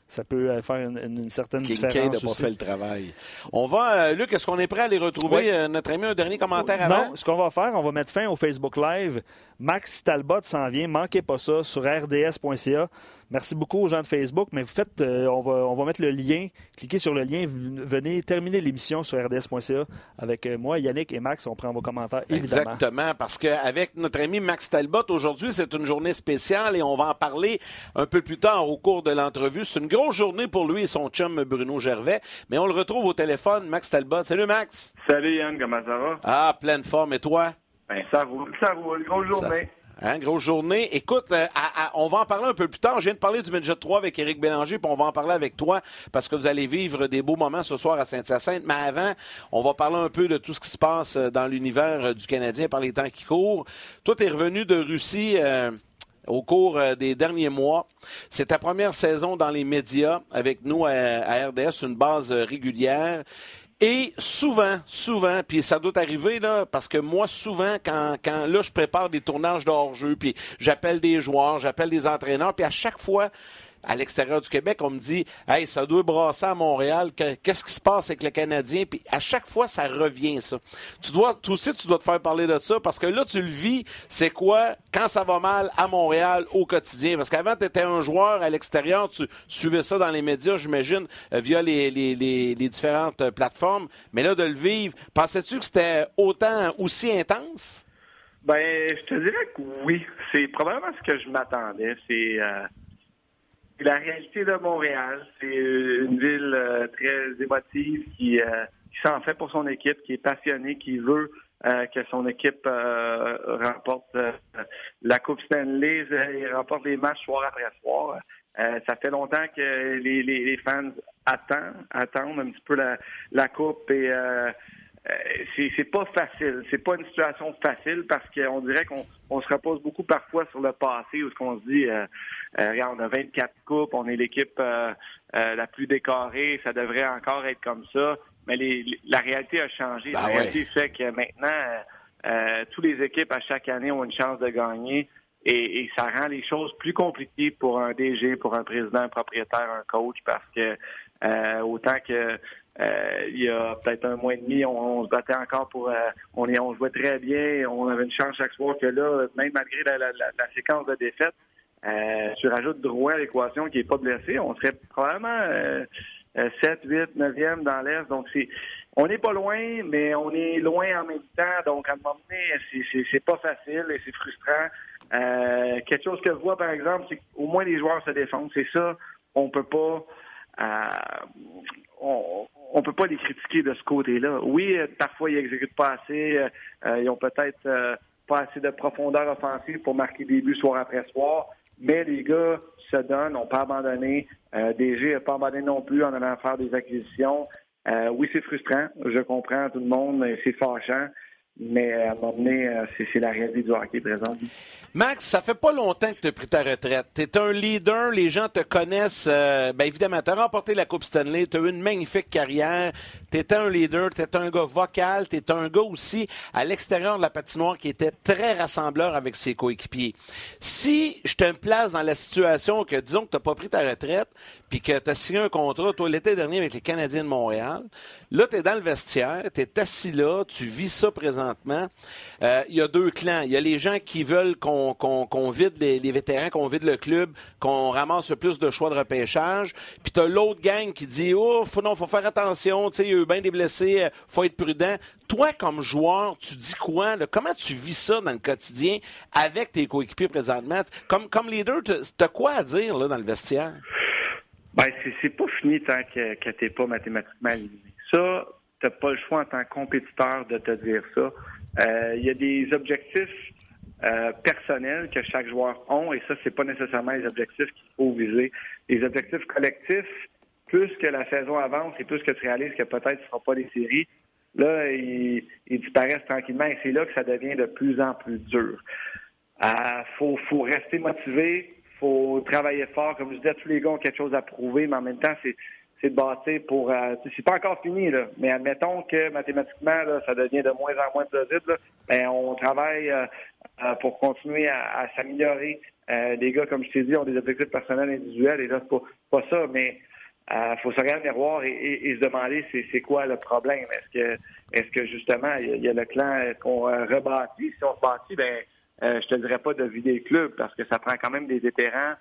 ça peut euh, faire une, certaine différence. n'a pas fait le travail. On va, Luc, est-ce qu'on est prêt à les retrouver? notre ami, un dernier commentaire avant? Non, ce qu'on va faire, on va mettre fin au Facebook Live. Max Talbot s'en vient. Manquez pas ça sur rds.ca. Merci beaucoup aux gens de Facebook, mais vous faites, euh, on, va, on va mettre le lien. Cliquez sur le lien. Venez terminer l'émission sur rds.ca avec euh, moi, Yannick et Max. On prend vos commentaires, évidemment. Exactement, parce qu'avec notre ami Max Talbot, aujourd'hui, c'est une journée spéciale et on va en parler un peu plus tard au cours de l'entrevue. C'est une grosse journée pour lui et son chum Bruno Gervais, mais on le retrouve au téléphone, Max Talbot. Salut, Max. Salut, Yann. Comment ça va? Ah, pleine forme. Et toi? Ben, ça roule, ça roule. Grosse journée. Hein, grosse journée. Écoute, euh, on va en parler un peu plus tard. Je viens de parler du Midget 3 avec Éric Bélanger, puis on va en parler avec toi parce que vous allez vivre des beaux moments ce soir à Saint-Hyacinthe. Mais avant, on va parler un peu de tout ce qui se passe euh, dans l'univers euh, du Canadien par les temps qui courent. Toi, tu es revenu de Russie. au cours des derniers mois. C'est ta première saison dans les médias avec nous à RDS, une base régulière. Et souvent, souvent, puis ça doit arriver, là, parce que moi, souvent, quand, quand là, je prépare des tournages de hors-jeu, puis j'appelle des joueurs, j'appelle des entraîneurs, puis à chaque fois, à l'extérieur du Québec, on me dit Hey, ça doit brasser à Montréal, qu'est-ce qui se passe avec le Canadien? Puis à chaque fois, ça revient, ça. Tu dois, toi aussi, tu dois te faire parler de ça parce que là, tu le vis, c'est quoi quand ça va mal à Montréal au quotidien? Parce qu'avant, tu étais un joueur à l'extérieur, tu suivais ça dans les médias, j'imagine, euh, via les, différentes plateformes. Mais là, de le vivre, pensais-tu que c'était autant, aussi intense? Ben, je te dirais que oui. C'est probablement ce que je m'attendais. C'est. Euh, la réalité de Montréal, c'est une ville euh, très émotive qui, euh, qui s'en fait pour son équipe, qui est passionnée, qui veut euh, que son équipe remporte la Coupe Stanley et remporte les matchs soir après soir. ça fait longtemps que les, les, les, fans attendent, attendent un petit peu la, la Coupe et c'est, c'est pas facile. C'est pas une situation facile parce qu'on dirait qu'on on se repose beaucoup parfois sur le passé où ce qu'on se dit euh, regarde, on a 24 coupes, on est l'équipe euh, euh, la plus décorée, ça devrait encore être comme ça. Mais la réalité a changé. la ben réalité fait que maintenant, toutes les équipes à chaque année ont une chance de gagner. Et, ça rend les choses plus compliquées pour un DG, pour un président, un propriétaire, un coach, parce que autant que il y a peut-être un mois et demi, on, se battait encore pour on est on jouait très bien, on avait une chance chaque soir que là, même malgré la séquence de défaites, euh, tu rajoutes Drouin à l'équation qui n'est pas blessé, on serait probablement 7, 8, 9e dans l'Est. Donc, c'est on n'est pas loin, mais on est loin en même temps. Donc, à un moment donné, c'est pas facile et c'est frustrant. Euh, quelque chose que je vois, par exemple, c'est qu'au moins les joueurs se défendent. C'est ça, on peut pas... Euh, on, peut pas les critiquer de ce côté-là. Oui, parfois, ils exécutent pas assez. ils ont peut-être pas assez de profondeur offensive pour marquer des buts soir après soir. Mais les gars se donnent, n'ont pas abandonné. Euh, DG n'a pas abandonné non plus en allant faire des acquisitions. Euh, oui, c'est frustrant. Je comprends tout le monde. C'est fâchant. Mais à un moment donné, euh, c'est la réalité du hockey présent. Max, ça fait pas longtemps que tu as pris ta retraite. Tu es un leader, les gens te connaissent. Euh, ben évidemment, tu as remporté la Coupe Stanley, tu as eu une magnifique carrière. Tu étais un leader, tu étais un gars vocal, tu étais un gars aussi à l'extérieur de la patinoire qui était très rassembleur avec ses coéquipiers. Si je te place dans la situation que, disons que tu n'as pas pris ta retraite, puis que tu as signé un contrat, toi, l'été dernier avec les Canadiens de Montréal, là, tu es dans le vestiaire, tu es assis là, tu vis ça présentement. Euh, il y a deux clans. Il y a les gens qui veulent qu'on vide les, vétérans, qu'on vide le club, qu'on ramasse plus de choix de repêchage. Puis tu as l'autre gang qui dit Oh, faut, non, faut faire attention, il y a eu bien des blessés, euh, faut être prudent. Toi, comme joueur, tu dis quoi? Comment tu vis ça dans le quotidien avec tes coéquipiers présentement? Comme, comme leader, tu as quoi à dire là, dans le vestiaire? Ben, c'est pas fini tant que, tu pas mathématiquement éliminé. Ça, tu n'as pas le choix en tant que compétiteur de te dire ça. Euh, il y a des objectifs euh, personnels que chaque joueur a, et ça, c'est pas nécessairement les objectifs qu'il faut viser. Les objectifs collectifs, plus que la saison avance et plus que tu réalises que peut-être ce ne sera pas les séries, là, ils, disparaissent tranquillement et c'est là que ça devient de plus en plus dur. Euh, faut, faut rester motivé, faut travailler fort. Comme je disais, tous les gars ont quelque chose à prouver, mais en même temps, c'est c'est de bâtir pour. Euh, c'est pas encore fini, là, mais admettons que mathématiquement, ça devient de moins en moins plausible. Ben, on travaille euh, euh, pour continuer à, s'améliorer. des gars, comme je t'ai dit, ont des objectifs personnels individuels, et là, c'est pas, pas ça, mais il faut se regarder le miroir et, se demander c'est quoi le problème? Est-ce que est-ce que justement il y, a le clan qu'on rebâtit? Si on se bâtit, ben je te dirais pas de vider le club parce que ça prend quand même des vétérans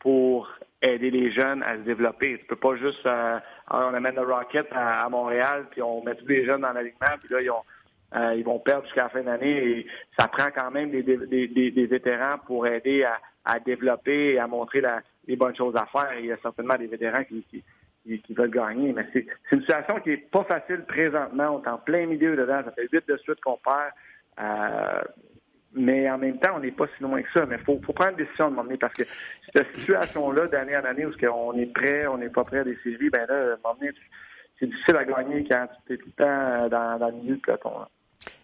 pour aider les jeunes à se développer. Tu peux pas juste euh, on amène le Rocket à, Montréal, puis on met tous les jeunes dans l'alignement, puis là, ils, ont, euh, vont perdre jusqu'à la fin d'année. Et ça prend quand même des, des, vétérans pour aider à, développer et à montrer les bonnes choses à faire. il y a certainement des vétérans qui, qui, qui veulent gagner. Mais c'est une situation qui est pas facile présentement. On est en plein milieu dedans. Ça fait huit de suite qu'on perd. Euh, mais en même temps, on n'est pas si loin que ça. Mais il faut, faut, prendre une décision de moment parce que cette situation-là, d'année en année, où on est prêt, on n'est pas prêt à des ben là, à un moment donné, c'est difficile à gagner quand tu es tout le temps dans, dans le milieu du peloton.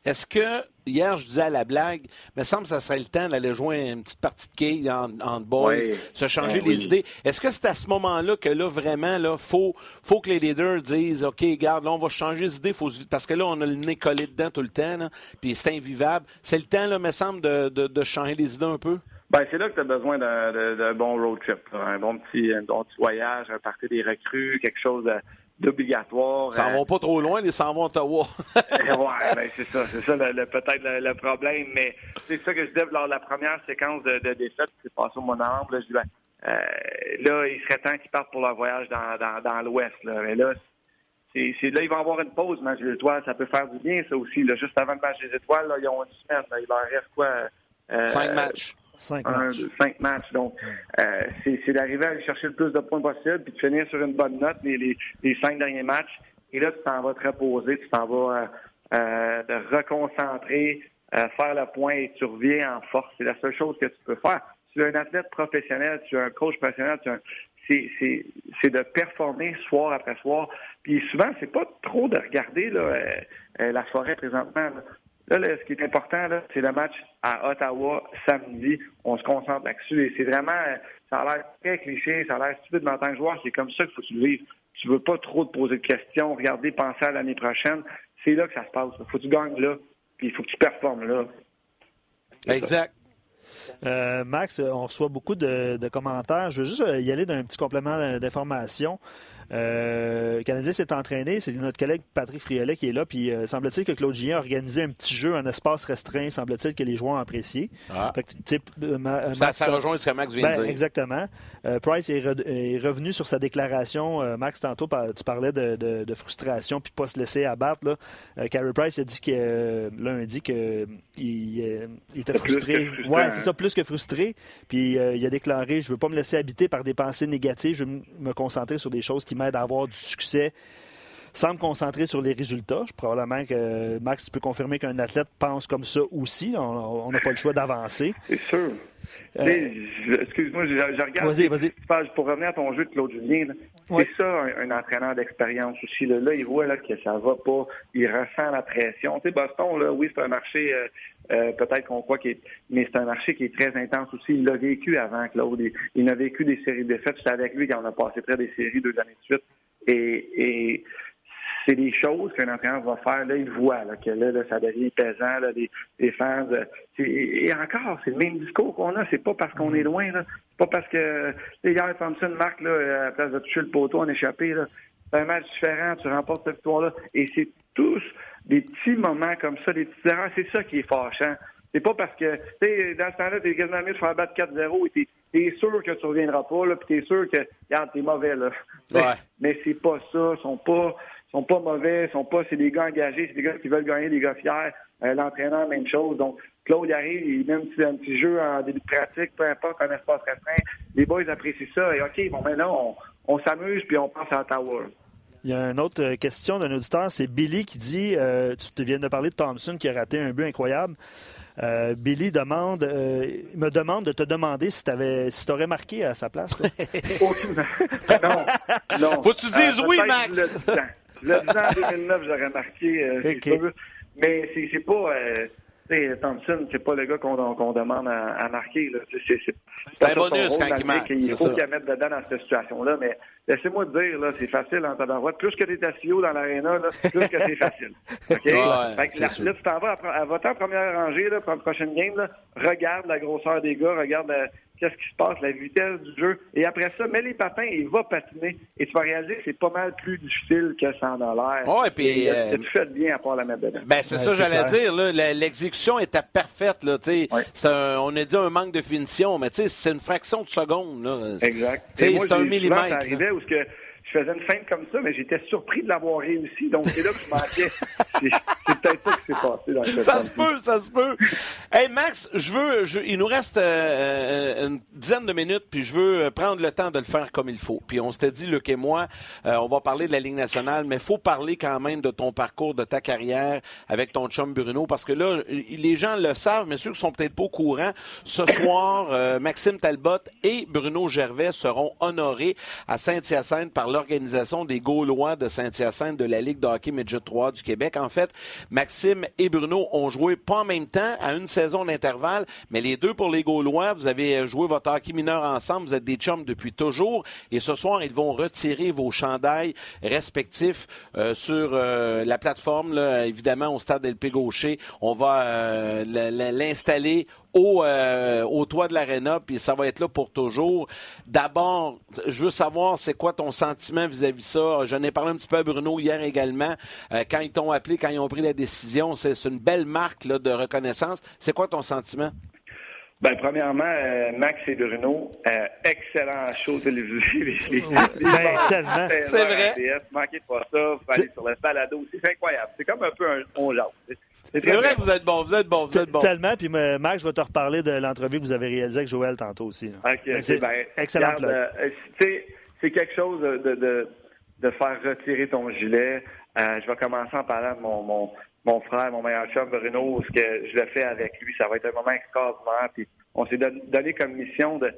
Est-ce que, hier, je disais à la blague, il me semble que ça serait le temps d'aller jouer une petite partie de quai en, boys, se changer ben les idées. Est-ce que c'est à ce moment-là que là, vraiment, il faut, faut que les leaders disent, OK, garde, là, on va changer les idées, faut, parce que là, on a le nez collé dedans tout le temps, puis c'est invivable. C'est le temps, là, me semble, de, de, changer les idées un peu? Ben, c'est là que tu as besoin d'un bon road trip, un bon petit, un bon petit voyage, un parti des recrues, quelque chose de d'obligatoire. Ça ne vont pas trop loin, ils s'en vont à Ottawa. ouais, ben c'est ça, c'est ça le, peut-être le, problème, mais c'est ça que je disais lors de la première séquence de, de défaite qui s'est passée au novembre. Là, je dis, ben, euh, là, il serait temps qu'ils partent pour leur voyage dans, dans, dans l'Ouest. Là. Mais là, c'est, c'est, là, ils vont avoir une pause, match des étoiles. Ça peut faire du bien, ça aussi. Là. Juste avant le match des étoiles, là, ils ont une semaine. il leur reste quoi? Euh, Cinq matchs. Cinq matchs. cinq matchs. Donc, euh, c'est d'arriver à aller chercher le plus de points possible puis de finir sur une bonne note les, les, les cinq derniers matchs. Et là, tu t'en vas te reposer, tu t'en vas euh, euh te reconcentrer, euh, faire le point et tu reviens en force. C'est la seule chose que tu peux faire. Tu es un athlète professionnel, tu es un coach professionnel, c'est de performer soir après soir. Puis souvent, c'est pas trop de regarder là, euh, la forêt présentement. Là, ce qui est important, c'est le match à Ottawa samedi. On se concentre là-dessus. Et c'est vraiment, ça a l'air très cliché, ça a l'air stupide, en tant que joueur, c'est comme ça qu'il faut que tu le vives. Tu veux pas trop te poser de questions, regarder, penser à l'année prochaine. C'est là que ça se passe. Il faut que tu gagnes là, puis il faut que tu performes là. Exact. Euh, Max, on reçoit beaucoup de, de, commentaires. Je veux juste y aller d'un petit complément d'information. Euh, le Canadien s'est entraîné. C'est notre collègue Patrick Friolet qui est là. Puis euh, semble-t-il que Claude Gien a organisé un petit jeu, un espace restreint. Semble-t-il que les joueurs ont apprécié. Ah. Euh, ça, rejoint ce que Max vient de ben, dire. Exactement. Price est, revenu sur sa déclaration. Max, tantôt, tu parlais de, frustration puis pas se laisser abattre. Là. Carey Price a dit que lundi qu'il il était frustré. Oui, c'est ça, plus que frustré. Puis il a déclaré Je ne veux pas me laisser habiter par des pensées négatives. Je veux me concentrer sur des choses qui m'aide à avoir du succès sans me concentrer sur les résultats. Je, probablement que Max, tu peux confirmer qu'un athlète pense comme ça aussi. On n'a pas le choix d'avancer. C'est sûr. Euh, excuse-moi, je, regarde. Vas-y, vas-y. Pour revenir à ton jeu de Claude Julien, c'est ça un, entraîneur d'expérience aussi. Là. il voit là, que ça va pas. Il ressent la pression. Tu sais, Boston, là, oui, c'est un marché, euh, euh, peut-être qu'on croit qu'il est, mais c'est un marché qui est très intense aussi. Il l'a vécu avant, Claude. Il, il a vécu des séries de défaites. J'étais avec lui quand on a passé près des séries deux années de suite. Et, et c'est des choses qu'un entraîneur va faire. Là, il voit là, que là, ça devient pesant, là, les, fans. Euh, et, encore, c'est le même discours qu'on a. C'est pas parce qu'on est loin. Là. C'est pas parce que hier, Thompson marque là, à la place de toucher le poteau en échappé. Là. C'est un match différent. Tu remportes cette victoire-là. Et c'est tous des petits moments comme ça, des petites erreurs. C'est ça qui est fâchant. C'est pas parce que, tu sais, dans ce temps-là, t'es quasiment mieux de faire battre 4-0 et t'es, sûr que tu reviendras pas, là, puis t'es sûr que, regarde, t'es mauvais, là. Ouais. Mais, c'est pas ça. Ils sont pas, sont pas mauvais, sont pas, c'est des gars engagés, c'est des gars qui veulent gagner, des gars fiers. Euh, l'entraîneur, même chose. Donc, Claude arrive, il met un petit, un petit jeu en début de pratique, peu importe, un espace restreint. Les boys apprécient ça. Et OK, bon, maintenant, on, on s'amuse, puis on pense à Ottawa. Il y a une autre euh, question d'un auditeur, c'est Billy qui dit, euh, tu viens de parler de Thompson qui a raté un but incroyable. Euh, Billy demande, euh, me demande de te demander si tu si aurais marqué à sa place. non, non. Faut que tu dises oui, Max. Le 10 en 2009, j'aurais marqué, c'est sûr. Mais c'est pas Thompson, c'est pas le gars qu'on demande à, marquer. C'est un bonus quand il marque. Il faut qu'il mette dedans dans cette situation-là, mais laissez-moi te dire, là, c'est facile en hein, Plus que tu es assis dans l'aréna, plus que c'est facile. OK? là, tu t'en vas à, à, voter en première rangée là, pour la prochaine game. Là, regarde la grosseur des gars, regarde la, qu'est-ce qui se passe, la vitesse du jeu. Et après ça, mets les patins et va patiner. Et tu vas réaliser que c'est pas mal plus difficile que sans l'air. Oh, et puis. Euh, tu fais bien à part la mettre dedans. Ben, c'est ça, j'allais dire. L'exécution était parfaite. Là, on a dit un manque de finition, mais c'est une fraction de seconde. Là. Exact. C'est un millimètre. Ça arrivait où que je faisais une feinte comme ça, mais j'étais surpris de l'avoir réussi. Donc, c'est là que je manquais. c'est peut-être ça qui s'est passé dans cette Ça se peut, ça se peut. Hey, Max, je veux, il nous reste euh, euh, une dizaine de minutes, puis je veux prendre le temps de le faire comme il faut. Puis on s'était dit, Luc et moi, euh, on va parler de la Ligue nationale, mais il faut parler quand même de ton parcours, de ta carrière avec ton chum Bruno, parce que là, les gens le savent, mais ceux qui sont peut-être pas au courant, ce soir, Maxime Talbot et Bruno Gervais seront honorés à Saint-Hyacinthe par l'organisation des Gaulois de Saint-Hyacinthe de la Ligue de hockey Midget 3 du Québec. En fait, Maxime et Bruno ont joué pas en même temps, à une saison d'intervalle, mais les deux pour les Gaulois. Vous avez joué votre hockey mineur ensemble. Vous êtes des chums depuis toujours. Et ce soir, ils vont retirer vos chandails respectifs euh, sur euh, la plateforme, évidemment, au stade LP Gaucher. On va euh, l'installer euh, au, toit de l'aréna, puis ça va être là pour toujours. D'abord, je veux savoir, c'est quoi ton sentiment vis-à-vis ça? J'en ai parlé un petit peu à Bruno hier également. Euh, quand ils t'ont appelé, quand ils ont pris la décision, c'est une belle marque de reconnaissance. C'est quoi ton sentiment? Ben, premièrement, euh, Max et Bruno, excellent show télévisé. ben, tellement. C'est vrai. Manquez pas ça. Aller sur le balado. C'est incroyable. C'est comme un peu un on c'est vrai que vous êtes bon, vous êtes bon, vous êtes bon. Tellement, puis euh, Max, je vais te reparler de l'entrevue que vous avez réalisée avec Joël tantôt aussi. OK, c'est ben, excellent. Euh, c'est quelque chose de, de, de, faire retirer ton gilet. Euh, je vais commencer en parlant de mon, mon, mon frère, mon meilleur chum, Bruno, ce que je le fais avec lui. Ça va être un moment extraordinaire. Puis on s'est donné comme mission de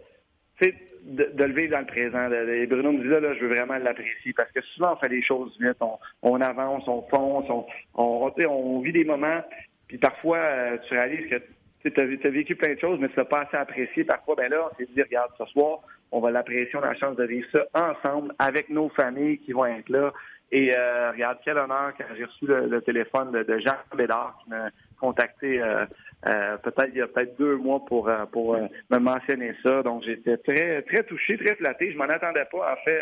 de, de, le vivre dans le présent. Et Bruno me disait, là, je veux vraiment l'apprécier parce que souvent, on fait des choses vite, on, on avance, on fonce, on, on, on vit des moments, puis parfois, euh, tu réalises que tu as, vécu plein de choses, mais tu n'as pas assez apprécié. Parfois, ben là, on s'est dit, regarde, ce soir, on va l'apprécier, on a la chance de vivre ça ensemble avec nos familles qui vont être là. Et euh, regarde, quel honneur quand j'ai reçu le, téléphone de, Jean Bédard qui m'a contacté euh, euh, peut-être il y a peut-être deux mois pour euh, euh, me mentionner ça. Donc j'étais très très touché, très flatté. Je m'en attendais pas. En fait,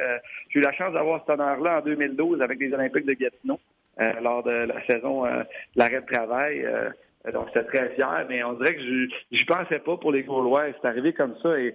j'ai eu la chance d'avoir cet honneur-là en 2012 avec les Olympiques de Gatineau lors de la saison l'arrêt de travail. donc j'étais très fier, mais on dirait que je j'y pensais pas pour les Gaulois. C'est arrivé comme ça et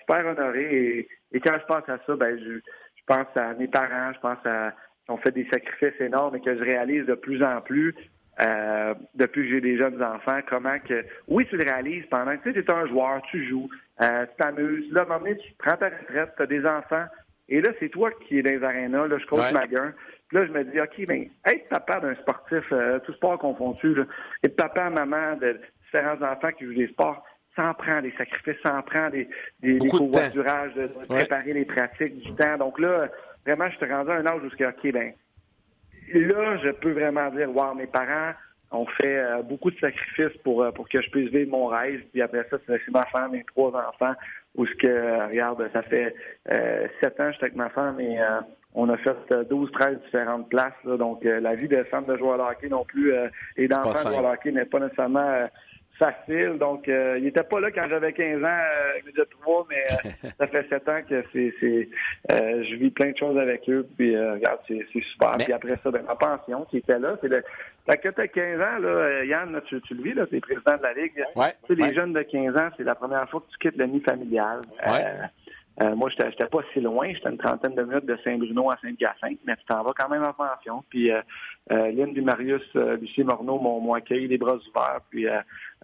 super honoré. Et, quand je pense à ça, ben je, je pense à mes parents, je pense à ont fait des sacrifices énormes et que je réalise de plus en plus. Euh, depuis que j'ai des jeunes enfants, comment que oui, tu le réalises pendant que tu es un joueur, tu joues, euh, tu t'amuses. Là, à un moment donné, tu prends ta retraite, tu as des enfants, et là, c'est toi qui es dans les arénas, là, je coach ma gueule. Puis là, je me dis, OK, ben, être papa d'un sportif, euh, tout sport confondu, là, être papa, maman de différents enfants qui jouent des sports, ça en prend des sacrifices, ça en prend des, des, des covoiturages, de, préparer les pratiques, du temps. Donc là, vraiment, je te rendu à un âge où, OK, ben, là, je peux vraiment dire, wow, mes parents ont fait euh, beaucoup de sacrifices pour, euh, pour que je puisse vivre mon rêve. Puis après ça, c'est ma femme, mes trois enfants, où ce que, euh, regarde, ça fait sept ans que j'étais avec ma femme et on a fait 12, 13 différentes places. donc, la vie de femme de joueur de hockey non plus et d'enfant de joueur de hockey n'est pas nécessairement facile. Donc, euh, il n'était pas là quand j'avais 15 ans, euh, de 3, mais euh, ça fait 7 ans que c'est, c'est euh, je vis plein de choses avec eux. Puis, regarde, c'est, c'est super. Puis après ça, ben, ma pension qui était là, c'est le. Fait que t'as 15 ans, là, Yann, tu, tu, le vis, là, t'es président de la Ligue. Ouais, tu sais, les jeunes de 15 ans, c'est la première fois que tu quittes le nid familial. Euh, moi, j'étais, j'étais pas si loin, j'étais une trentaine de minutes de Saint-Bruno à Saint-Hyacinthe, mais tu t'en vas quand même en pension. Puis euh, euh, Lynn Marius, euh, Lucie Morneau m'ont, accueilli les bras ouverts. Puis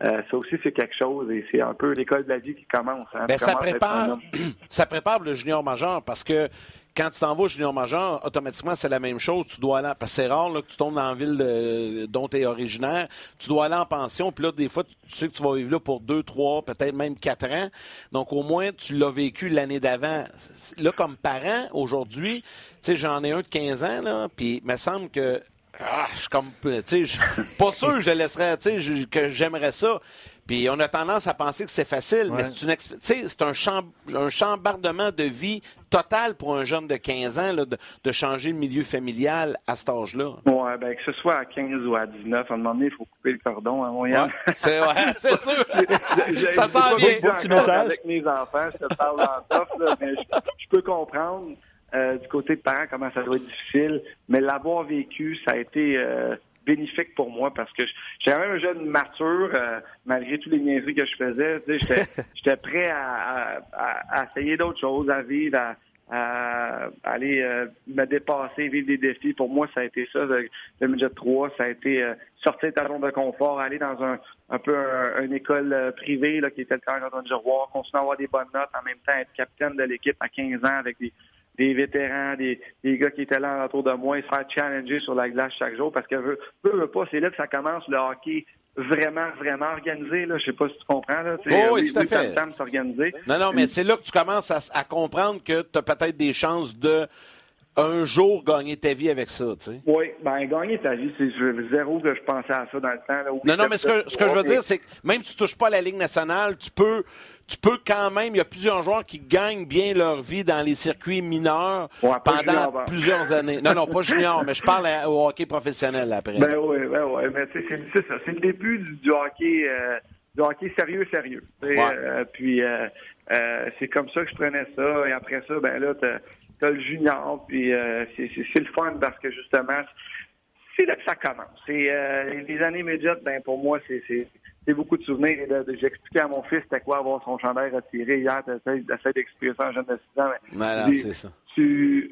euh, ça aussi, c'est quelque chose et c'est un peu l'école de la vie qui commence. Hein, ben, ça, prépare, ça prépare le junior majeur parce que quand tu t'en vas au junior majeur, automatiquement, c'est la même chose. Tu dois aller, parce que c'est rare là, que tu tombes dans la ville dont tu es originaire. Tu dois aller en pension. Puis là, des fois, tu sais que tu vas vivre là pour deux, trois, peut-être même quatre ans. Donc, au moins, tu l'as vécu l'année d'avant. Là, comme parent, aujourd'hui, tu sais, j'en ai un de 15 ans, là, puis il me semble que Ah, je suis comme, tu sais, pas sûr que je le laisserais, tu sais, que j'aimerais ça. Puis on a tendance à penser que c'est facile, mais c'est une c'est un, un chambardement de vie total pour un jeune de 15 ans là, de, changer de milieu familial à cet âge-là. Oui, ben, que ce soit à 15 ou à 19, à un moment donné, il faut couper le cordon à hein, moyen. Ouais, c'est ouais, sûr. ça sent bien. Petit message. Avec mes enfants, je te parle en mais je, peux comprendre euh, du côté de parents comment ça doit être difficile, mais l'avoir vécu, ça a été... Euh, bénéfique pour moi parce que j'étais même un jeune mature, euh, malgré tous les niaiseries que je faisais. J'étais prêt à, à, essayer d'autres choses, à vivre, à, aller euh, me dépasser, vivre des défis. Pour moi, ça a été ça, le, le 3. Ça a été euh, sortir de ta zone de confort, aller dans un, un peu une école privée là, qui était le temps de Giroir, continuer à avoir des bonnes notes, en même temps être capitaine de l'équipe à 15 ans avec des des vétérans, des, des, gars qui étaient là autour de moi, et se faire challenger sur la glace chaque jour parce que veut, veut, pas, c'est là que ça commence le hockey vraiment, vraiment organisé. Là. Je sais pas si tu comprends. Là. Oh, oui, tout à fait. s'organiser. Non, non, mais c'est là que tu commences à, à comprendre que tu as peut-être des chances de un jour gagner ta vie avec ça, tu sais. Oui, ben gagner ta vie, c'est zéro que je pensais à ça dans le temps. Là, non, non, mais ce que, ce que je veux dire, c'est que même si tu touches pas à la Ligue nationale, tu peux tu peux quand même, il y a plusieurs joueurs qui gagnent bien leur vie dans les circuits mineurs pendant plusieurs années. Non, non, pas junior, mais je parle au hockey professionnel après. Ben oui, ben oui, mais c'est ça. C'est le début du, hockey, euh, du hockey sérieux, sérieux. Euh, puis euh, c'est comme ça que je prenais ça. Et après ça, ben là, t'as as le junior, puis c'est le fun parce que justement, c'est là que ça commence. C'est les années médiates, ben pour moi, c'est c'est beaucoup de souvenirs. J'ai expliqué à mon fils c'était quoi avoir son chandail retiré hier. T'essayes d'expliquer ça à un jeune de 6 ans. Mais c'est ça. Il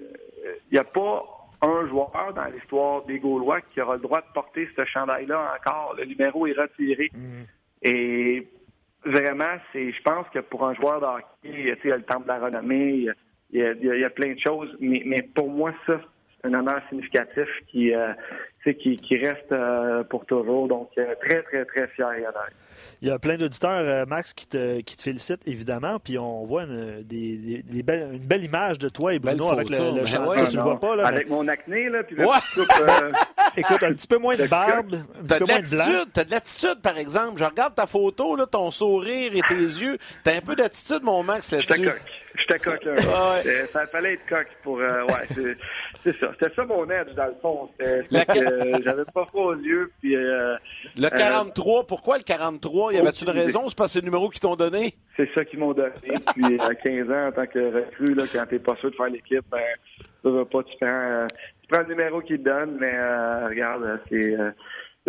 n'y a pas un joueur dans l'histoire des Gaulois qui aura le droit de porter ce chandail-là encore. Le numéro est retiré. Mm. Et vraiment, c'est, je pense que pour un joueur de hockey, il y a le temps de la renommée, il y a, il y a plein de choses. Mais, mais pour moi, ça, un honneur significatif qui, euh, qui, qui reste euh, pour toujours. Donc, euh, très, très, très fier et honneur. Il y a plein d'auditeurs, Max, qui te, qui te félicitent, évidemment. Puis on voit une, des, des, belles, une belle image de toi et Bruno avec le, le ben tu le vois pas, là. Avec mon acné, là. Puis Écoute, un petit peu moins de barbe, un petit peu moins de blanc. T'as de l'attitude, par exemple. Je regarde ta photo, là, ton sourire et tes yeux. T'as un peu d'attitude, mon Max, là-dessus. J'étais coq. Là. Ça fallait être coq pour. ouais, c'est ça. C'était ça mon edge, dans le fond. J'avais pas froid aux yeux. Puis, euh, le 43, euh, pourquoi le 43? Y avait-tu une raison? C'est pas ces numéros qu'ils t'ont donné? C'est ça qu'ils m'ont donné. puis à 15 ans, en tant que recrue, là, quand t'es pas sûr de faire l'équipe, ben, tu vas pas, tu prends, euh, tu prends le numéro qu'ils te donnent, mais regarde, c'est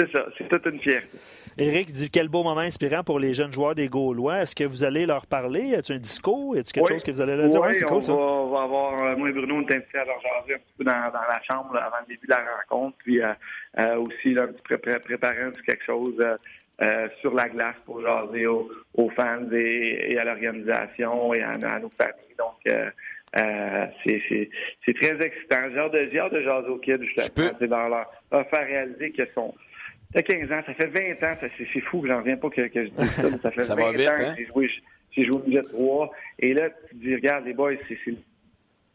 c'est ça, c'est toute une fierté. Éric dit quel beau moment inspirant pour les jeunes joueurs des Gaulois. Est-ce que vous allez leur parler? Est-ce un discours? Est-ce quelque chose que vous allez leur dire? Oui, on, va, on, va, avoir, euh, moi et Bruno, on est invités à leur jaser un petit peu dans, dans la chambre avant le début de la rencontre, puis euh, euh, aussi là, un petit pré préparer un petit quelque chose euh, sur la glace pour jaser aux, aux fans et, et à l'organisation et à, à, nos familles. Donc, euh, c'est très excitant. J'ai hâte de, de jaser aux kids, justement. C'est dans leur, leur faire réaliser qu'ils sont ça 15 ans, ça fait 20 ans, c'est fou, j'en reviens pas que, que je dise ça, mais ça fait 20 ans hein? que j'ai joué, j'ai joué au milieu 3. Et là, tu te dis, regarde, les boys, c'est le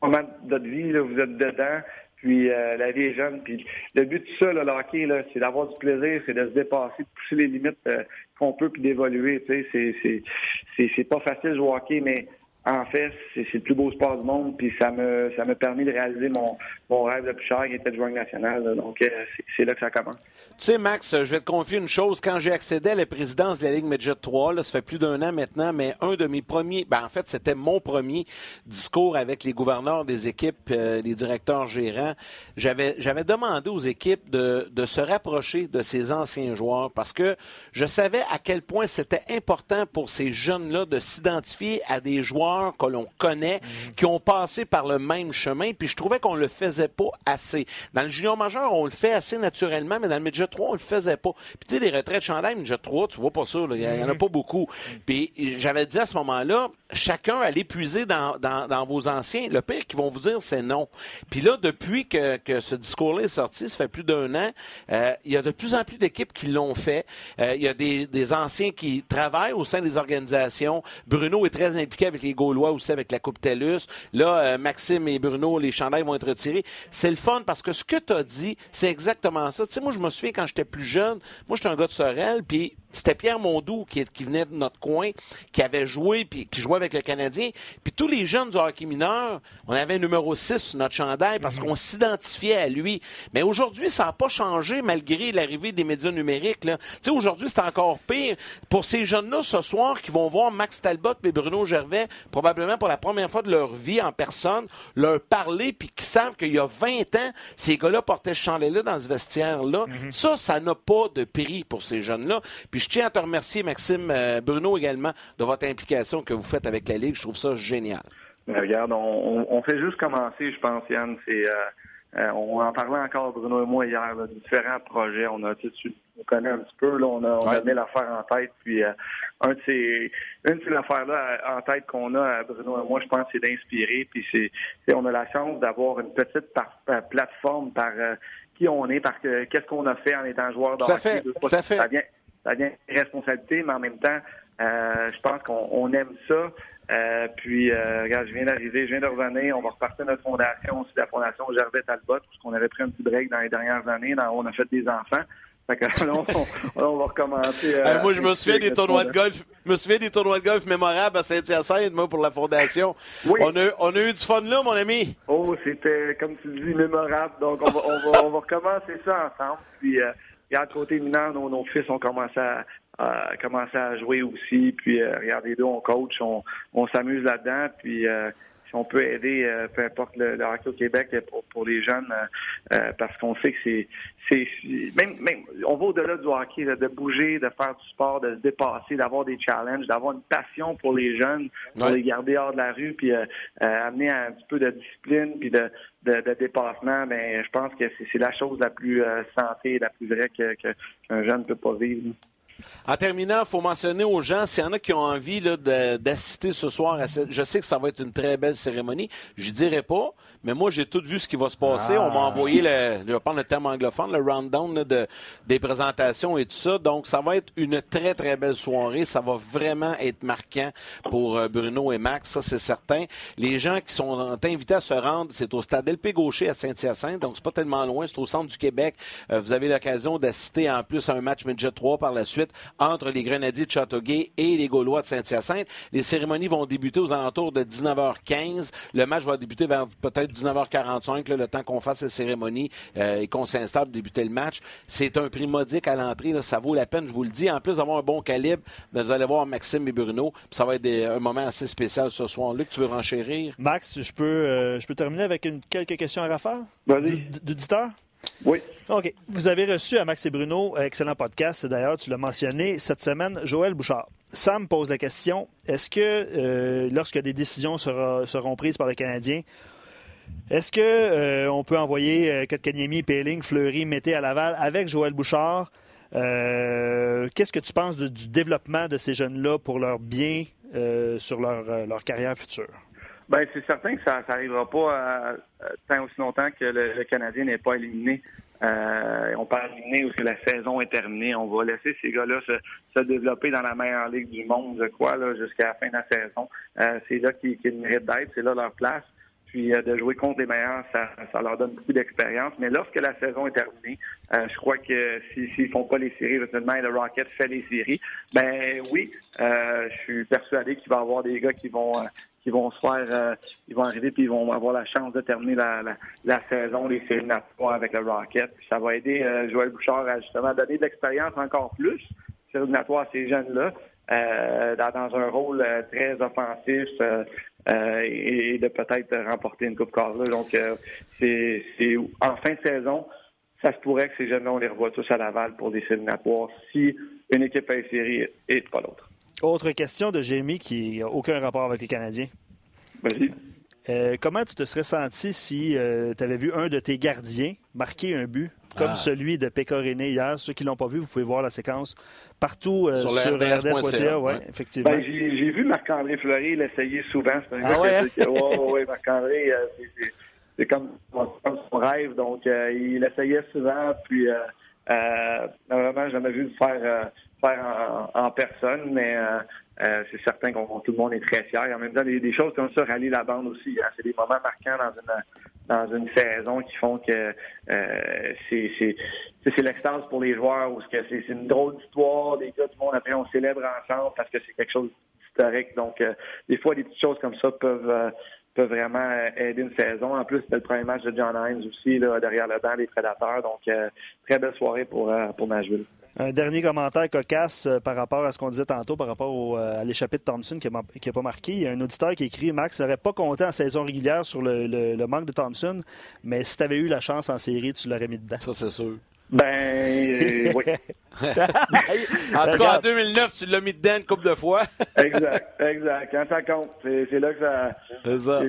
moment de votre vie, là, vous êtes dedans, puis euh, la vie est jeune. Puis le but de ça, là, le hockey, là, c'est d'avoir du plaisir, c'est de se dépasser, de pousser les limites euh, qu'on peut, puis d'évoluer. Tu sais, c'est pas facile de jouer au hockey, mais en fait, c'est le plus beau sport du monde, puis ça me ça m'a permis de réaliser mon, mon rêve le plus cher qui était de jouer national. Donc, euh, c'est là que ça commence. Tu sais, Max, je vais te confier une chose. Quand j'ai accédé à la présidence de la Ligue Midget 3, là, ça fait plus d'un an maintenant, mais un de mes premiers, ben, en fait, c'était mon premier discours avec les gouverneurs des équipes, euh, les directeurs gérants. J'avais j'avais demandé aux équipes de, de se rapprocher de ces anciens joueurs parce que je savais à quel point c'était important pour ces jeunes-là de s'identifier à des joueurs que l'on connaît, qui ont passé par le même chemin, puis je trouvais qu'on le faisait pas assez. Dans le junior majeur, on le fait assez naturellement, mais dans le midget 3, on le faisait pas. Puis tu sais, les retraites chandail, midget 3, tu vois pas ça, il y, en a pas beaucoup. Puis j'avais dit à ce moment-là, chacun allait puiser dans, dans, vos anciens. Le pire qu'ils vont vous dire, c'est non. Puis là, depuis que, que ce discours-là est sorti, ça fait plus d'un an, euh, il y a de plus en plus d'équipes qui l'ont fait. Euh, il y a des, des anciens qui travaillent au sein des organisations. Bruno est très impliqué avec les Gaulois aussi avec la Coupe TELUS. Là, euh, Maxime et Bruno, les chandails vont être retirés. C'est le fun parce que ce que tu as dit, c'est exactement ça. Tu sais, moi, je me souviens quand j'étais plus jeune, moi, j'étais un gars de Sorel, puis c'était Pierre Mondou qui, qui, venait de notre coin, qui avait joué, puis qui jouait avec le Canadien. Puis tous les jeunes du hockey mineur, on avait un numéro 6 sur notre chandail parce qu'on s'identifiait à lui. Mais aujourd'hui, ça n'a pas changé malgré l'arrivée des médias numériques. Tu sais, aujourd'hui, c'est encore pire. Pour ces jeunes-là, ce soir, qui vont voir Max Talbot et Bruno Gervais, probablement pour la première fois de leur vie en personne, leur parler, puis qui savent qu'il y a 20 ans, ces gars-là portaient ce chandail-là dans ce vestiaire-là. Mm-hmm. Ça, ça n'a pas de prix pour ces jeunes-là. Puis je tiens à te remercier, Maxime euh, Bruno, également, de votre implication que vous faites avec la Ligue. Je trouve ça génial. Ben, regarde, on, fait juste commencer, je pense, Yann. C'est, euh, euh, on en parlait encore, Bruno et moi, hier, de différents projets. On a, tu, on connaît un petit peu, là, on a, on mis l'affaire en tête. Puis, un de ces, une de ces affaires-là en tête qu'on a, Bruno et moi, je pense, c'est d'inspirer. Puis, c'est, on a la chance d'avoir une petite plateforme par qui on est, par qu'est-ce qu'on a fait en étant joueur de Tout à fait. Tout à fait ça devient une responsabilité, mais en même temps, euh, je pense qu'on aime ça. Euh, puis, euh, regarde, je viens d'arriver, je viens de revenir. On va repartir notre fondation, aussi la fondation Gervais Talbot, puisqu'on avait pris un petit break dans les dernières années. on a fait des enfants. Fait que là, on, va recommencer. moi, je me souviens des tournois de golf. Je me souviens des tournois de golf mémorables à Saint-Hyacinthe, moi, pour la fondation. Oui. On a, on a eu du fun là, mon ami. Oh, c'était, comme tu dis, mémorable. Donc, on va, on va, on va recommencer ça ensemble. Puis, à côté mineur, nos, nos fils ont commencé à, commencé à jouer aussi. Puis, euh, regardez, deux, on coach, on, on s'amuse là-dedans. Puis, euh, si on peut aider, euh, peu importe le, hockey au Québec pour, pour les jeunes, euh, parce qu'on sait que c'est, c'est même, même, on va au-delà du hockey, de bouger, de faire du sport, de se dépasser, d'avoir des challenges, d'avoir une passion pour les jeunes, pour les garder hors de la rue, puis amener un petit peu de discipline, puis de, de, dépassement. Mais je pense que c'est, la chose la plus santé, la plus vraie que, qu'un jeune ne peut pas vivre. En terminant, il faut mentionner aux gens, s'il y en a qui ont envie d'assister ce soir à cette... Je sais que ça va être une très belle cérémonie. Je dirais pas, mais moi, j'ai tout vu ce qui va se passer. On m'a ah. envoyé, le, je vais prendre le terme anglophone, le rundown de, des présentations et tout ça. Donc, ça va être une très, très belle soirée. Ça va vraiment être marquant pour euh, Bruno et Max, ça, c'est certain. Les gens qui sont invités à se rendre, c'est au stade LP Gaucher à Saint-Hyacinthe, donc c'est pas tellement loin, c'est au centre du Québec. Euh, vous avez l'occasion d'assister en plus à un match Midget 3 par la suite entre les Grenadiers de Châteauguay et les Gaulois de Saint-Hyacinthe. Les cérémonies vont débuter aux alentours de 19h15. Le match va débuter vers peut-être 19h45, le temps qu'on fasse les cérémonies euh, et qu'on s'installe pour débuter le match. C'est un prix modique à l'entrée. Ça vaut la peine, je vous le dis. En plus d'avoir un bon calibre, ben, vous allez voir Maxime et Bruno. Ça va être un moment assez spécial ce soir. Luc, tu veux renchérir? Max, je peux, euh, je peux terminer avec une, quelques questions à rafale? D'auditeur? Oui. OK. Vous avez reçu à Max et Bruno, excellent podcast. D'ailleurs, tu l'as mentionné cette semaine, Joël Bouchard. Sam pose la question est-ce que euh, lorsque des décisions seront prises par les Canadiens, est-ce qu'on euh, on peut envoyer euh, Kotkaniemi, Péling, Fleury, Mété à Laval avec Joël Bouchard? Qu'est-ce que tu penses du développement de ces jeunes-là pour leur bien sur leur, leur carrière future? Ben, c'est certain que ça n'arrivera pas euh, tant aussi longtemps que le, Canadien n'est pas éliminé. Euh, on peut éliminer ou que la saison est terminée. On va laisser ces gars-là se, se, développer dans la meilleure ligue du monde, je crois, jusqu'à la fin de la saison. Euh, c'est là qu'ils méritent d'être, c'est là leur place. Puis euh, de jouer contre les meilleurs, ça, ça leur donne beaucoup d'expérience. Mais lorsque la saison est terminée, euh, je crois que s'ils si, font pas les séries, et le Rocket fait les séries, ben oui, euh, je suis persuadé qu'il va y avoir des gars qui vont qui vont se faire, ils vont arriver puis ils vont avoir la chance de terminer la, la, saison, les séries avec le Rocket. ça va aider Joël Bouchard à justement donner de l'expérience encore plus, séries à ces jeunes-là. dans, un rôle très offensif, euh, et, de peut-être remporter une Coupe Carla. Donc, euh, c'est en fin de saison, ça se pourrait que ces jeunes-là, on les revoit tous à Laval pour des éliminatoires si une équipe une série et pas l'autre. Autre question de Jérémy qui n'a aucun rapport avec les Canadiens. Vas-y. Euh, comment tu te serais senti si tu avais vu un de tes gardiens marquer un but comme ah. celui de Pécoriné hier? Ceux qui ne l'ont pas vu, vous pouvez voir la séquence partout euh, sur, sur RDS.ca. Ouais, effectivement. Ben, j'ai vu Marc-André Fleury l'essayer souvent. C'est un ah ouais, hein? Marc-André, euh, c'est comme, son rêve. Donc, euh, il essayait souvent. Puis, Euh, normalement, jamais vu le faire, faire en, personne, mais c'est certain qu'on tout le monde est très fier. En même temps, des, des choses comme ça rallient la bande aussi. Hein. C'est des moments marquants dans une dans une saison qui font que euh, c'est l'extase pour les joueurs ou c'est c'est une drôle d'histoire. Les gars du monde après on célèbre ensemble parce que c'est quelque chose d'historique. Donc euh, des fois des petites choses comme ça peuvent euh, peuvent vraiment aider une saison. En plus, c'était le premier match de John Hines aussi là, derrière le banc des prédateurs. Donc très belle soirée pour pour Nashville. Un dernier commentaire cocasse euh, par rapport à ce qu'on disait tantôt, par rapport euh, à l'échappée de Thompson qui n'a pas marqué. Il y a un auditeur qui écrit Max n'aurait pas compté en saison régulière sur le, manque de Thompson, mais si tu avais eu la chance en série, tu l'aurais mis dedans. Ça, c'est sûr. Ben, euh, oui. en tout cas, en 2009, tu l'as mis dedans une couple de fois. exact, exact. Quand ça compte, c'est là que ça. C'est ça.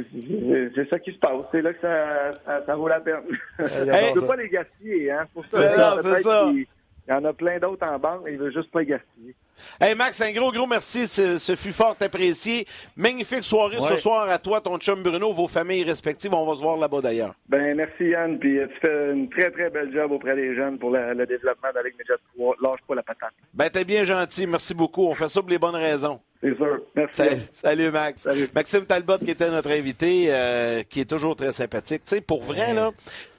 C'est ça qui se passe. C'est là que ça, ça, vaut la peine. ne peux pas les gaspiller, hein. C'est ça, c'est ça. Il y en a plein d'autres en banque, mais il veut juste pas gaspiller. Hey Max, un gros, gros merci. Ce, fut fort apprécié. Magnifique soirée ce soir à toi, ton chum Bruno, vos familles respectives. On va se voir là-bas d'ailleurs. Ben merci Yann. Puis euh, tu fais une très, très belle job auprès des jeunes pour le, développement de la Ligue Média 3. Lâche pas la patate. Ben t'es bien gentil. Merci beaucoup. On fait ça pour les bonnes raisons. C'est sûr. Merci. Salut, Max. Salut. Maxime Talbot qui était notre invité, euh, qui est toujours très sympathique. Tu sais, pour vrai, là,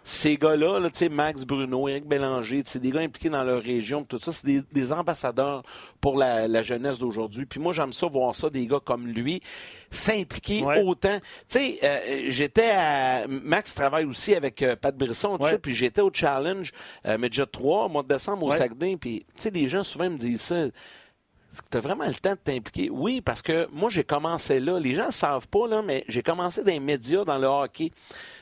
ces gars-là, là, Max Bruno, Eric Bélanger, c'est des gars impliqués dans leur région, tout ça, c'est des, ambassadeurs pour la, jeunesse d'aujourd'hui. Puis moi, j'aime ça voir ça, des gars comme lui, s'impliquer autant. Tu sais, euh, j'étais à... Max travaille aussi avec euh, Pat Brisson, tout ça, puis j'étais au Challenge euh, Medja 3 au mois de décembre au Saguenay, puis tu sais, les gens souvent me disent ça tu as vraiment le temps de t'impliquer. Oui, parce que moi, j'ai commencé là. Les gens ne savent pas, là, mais j'ai commencé dans les médias, dans le hockey.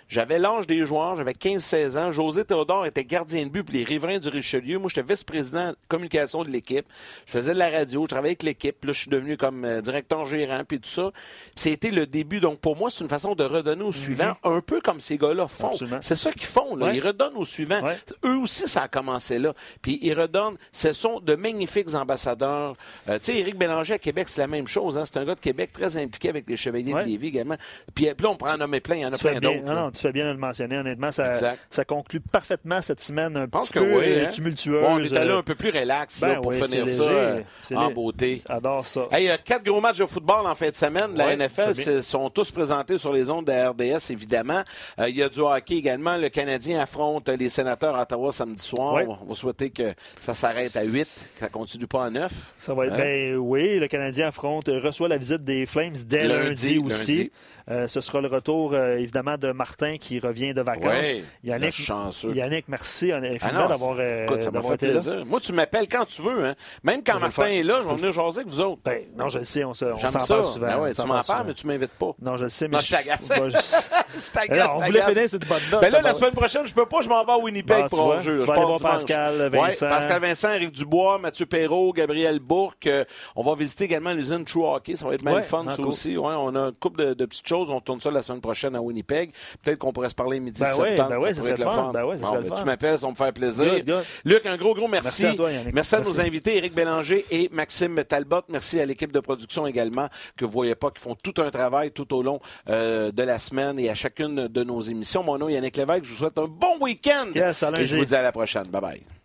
J'avais l'âge des joueurs, j'avais 15-16 ans. José Théodore était gardien de but pour les riverains du Richelieu. Moi, j'étais vice-président de communication de l'équipe. Je faisais de la radio, je travaillais avec l'équipe. Là, je suis devenu comme euh, directeur gérant, puis tout ça. C'était le début. Donc, pour moi, c'est une façon de redonner aux suivants, mhm. un peu comme ces gars-là font. C'est ça qu'ils font. Là. Ils redonnent aux suivants. Eux aussi, ça a commencé là. Puis ils redonnent. Ce sont de magnifiques ambassadeurs. Euh, tu sais, Éric Bélanger à Québec, c'est la même chose. Hein. C'est un gars de Québec très impliqué avec les Chevaliers de Lévis également. Puis, puis là, on prend en nommer plein. Il y en a plein d'autres tu fais bien de le mentionner. Honnêtement, ça, ça conclut parfaitement cette semaine un petit peu oui, hein? tumultueuse. on est allé un peu plus relax ben pour finir ça euh, en beauté. J'adore ça. Il y a quatre gros matchs de football en fin de semaine. La NFL sont tous présentés sur les ondes de RDS, évidemment. Euh, il y a du hockey également. Le Canadien affronte les sénateurs à Ottawa samedi soir. On va souhaiter que ça s'arrête à 8, que ça continue pas à 9. Ça va être, hein? ben, oui, le Canadien affronte, reçoit la visite des Flames dès lundi, aussi. Euh, ce sera le retour, euh, évidemment, de Martin qui revient de vacances. Oui, Yannick, chanceux. Yannick, merci infiniment ah d'avoir euh, été plaisir. Moi, tu m'appelles quand tu veux. Hein. Même quand Martin est là, je vais venir jaser avec vous autres. Ben, non, je le sais, on s'en parle souvent. Ben ouais, tu m'en parles, mais tu m'invites pas. Non, je le sais, mais non, je t'agace. Je On voulait finir cette bonne note. Ben là, la semaine prochaine, je peux pas, je m'en vais à Winnipeg pour un jeu. Je voir Pascal Vincent. Pascal Vincent, Eric Dubois, Mathieu Perrault, Gabriel Bourque. On va visiter également l'usine True Hockey. Ça va être même fun, ça aussi. On a une couple de petites choses. On tourne ça la semaine prochaine à Winnipeg. Peut-être qu'on pourrait se parler midi ben septembre. Ben oui, ça, le fun. Ben oui, ben, Tu m'appelles, ça va me faire plaisir. Luc, un gros, gros merci. Merci à toi, Yannick. Merci à nos invités, Éric Bélanger et Maxime Talbot. Merci à l'équipe de production également, que vous voyez pas, qui font tout un travail tout au long euh, de la semaine et à chacune de nos émissions. Mon nom est Yannick Lévesque. Je vous souhaite un bon week-end. et je vous dis à la prochaine. Bye bye.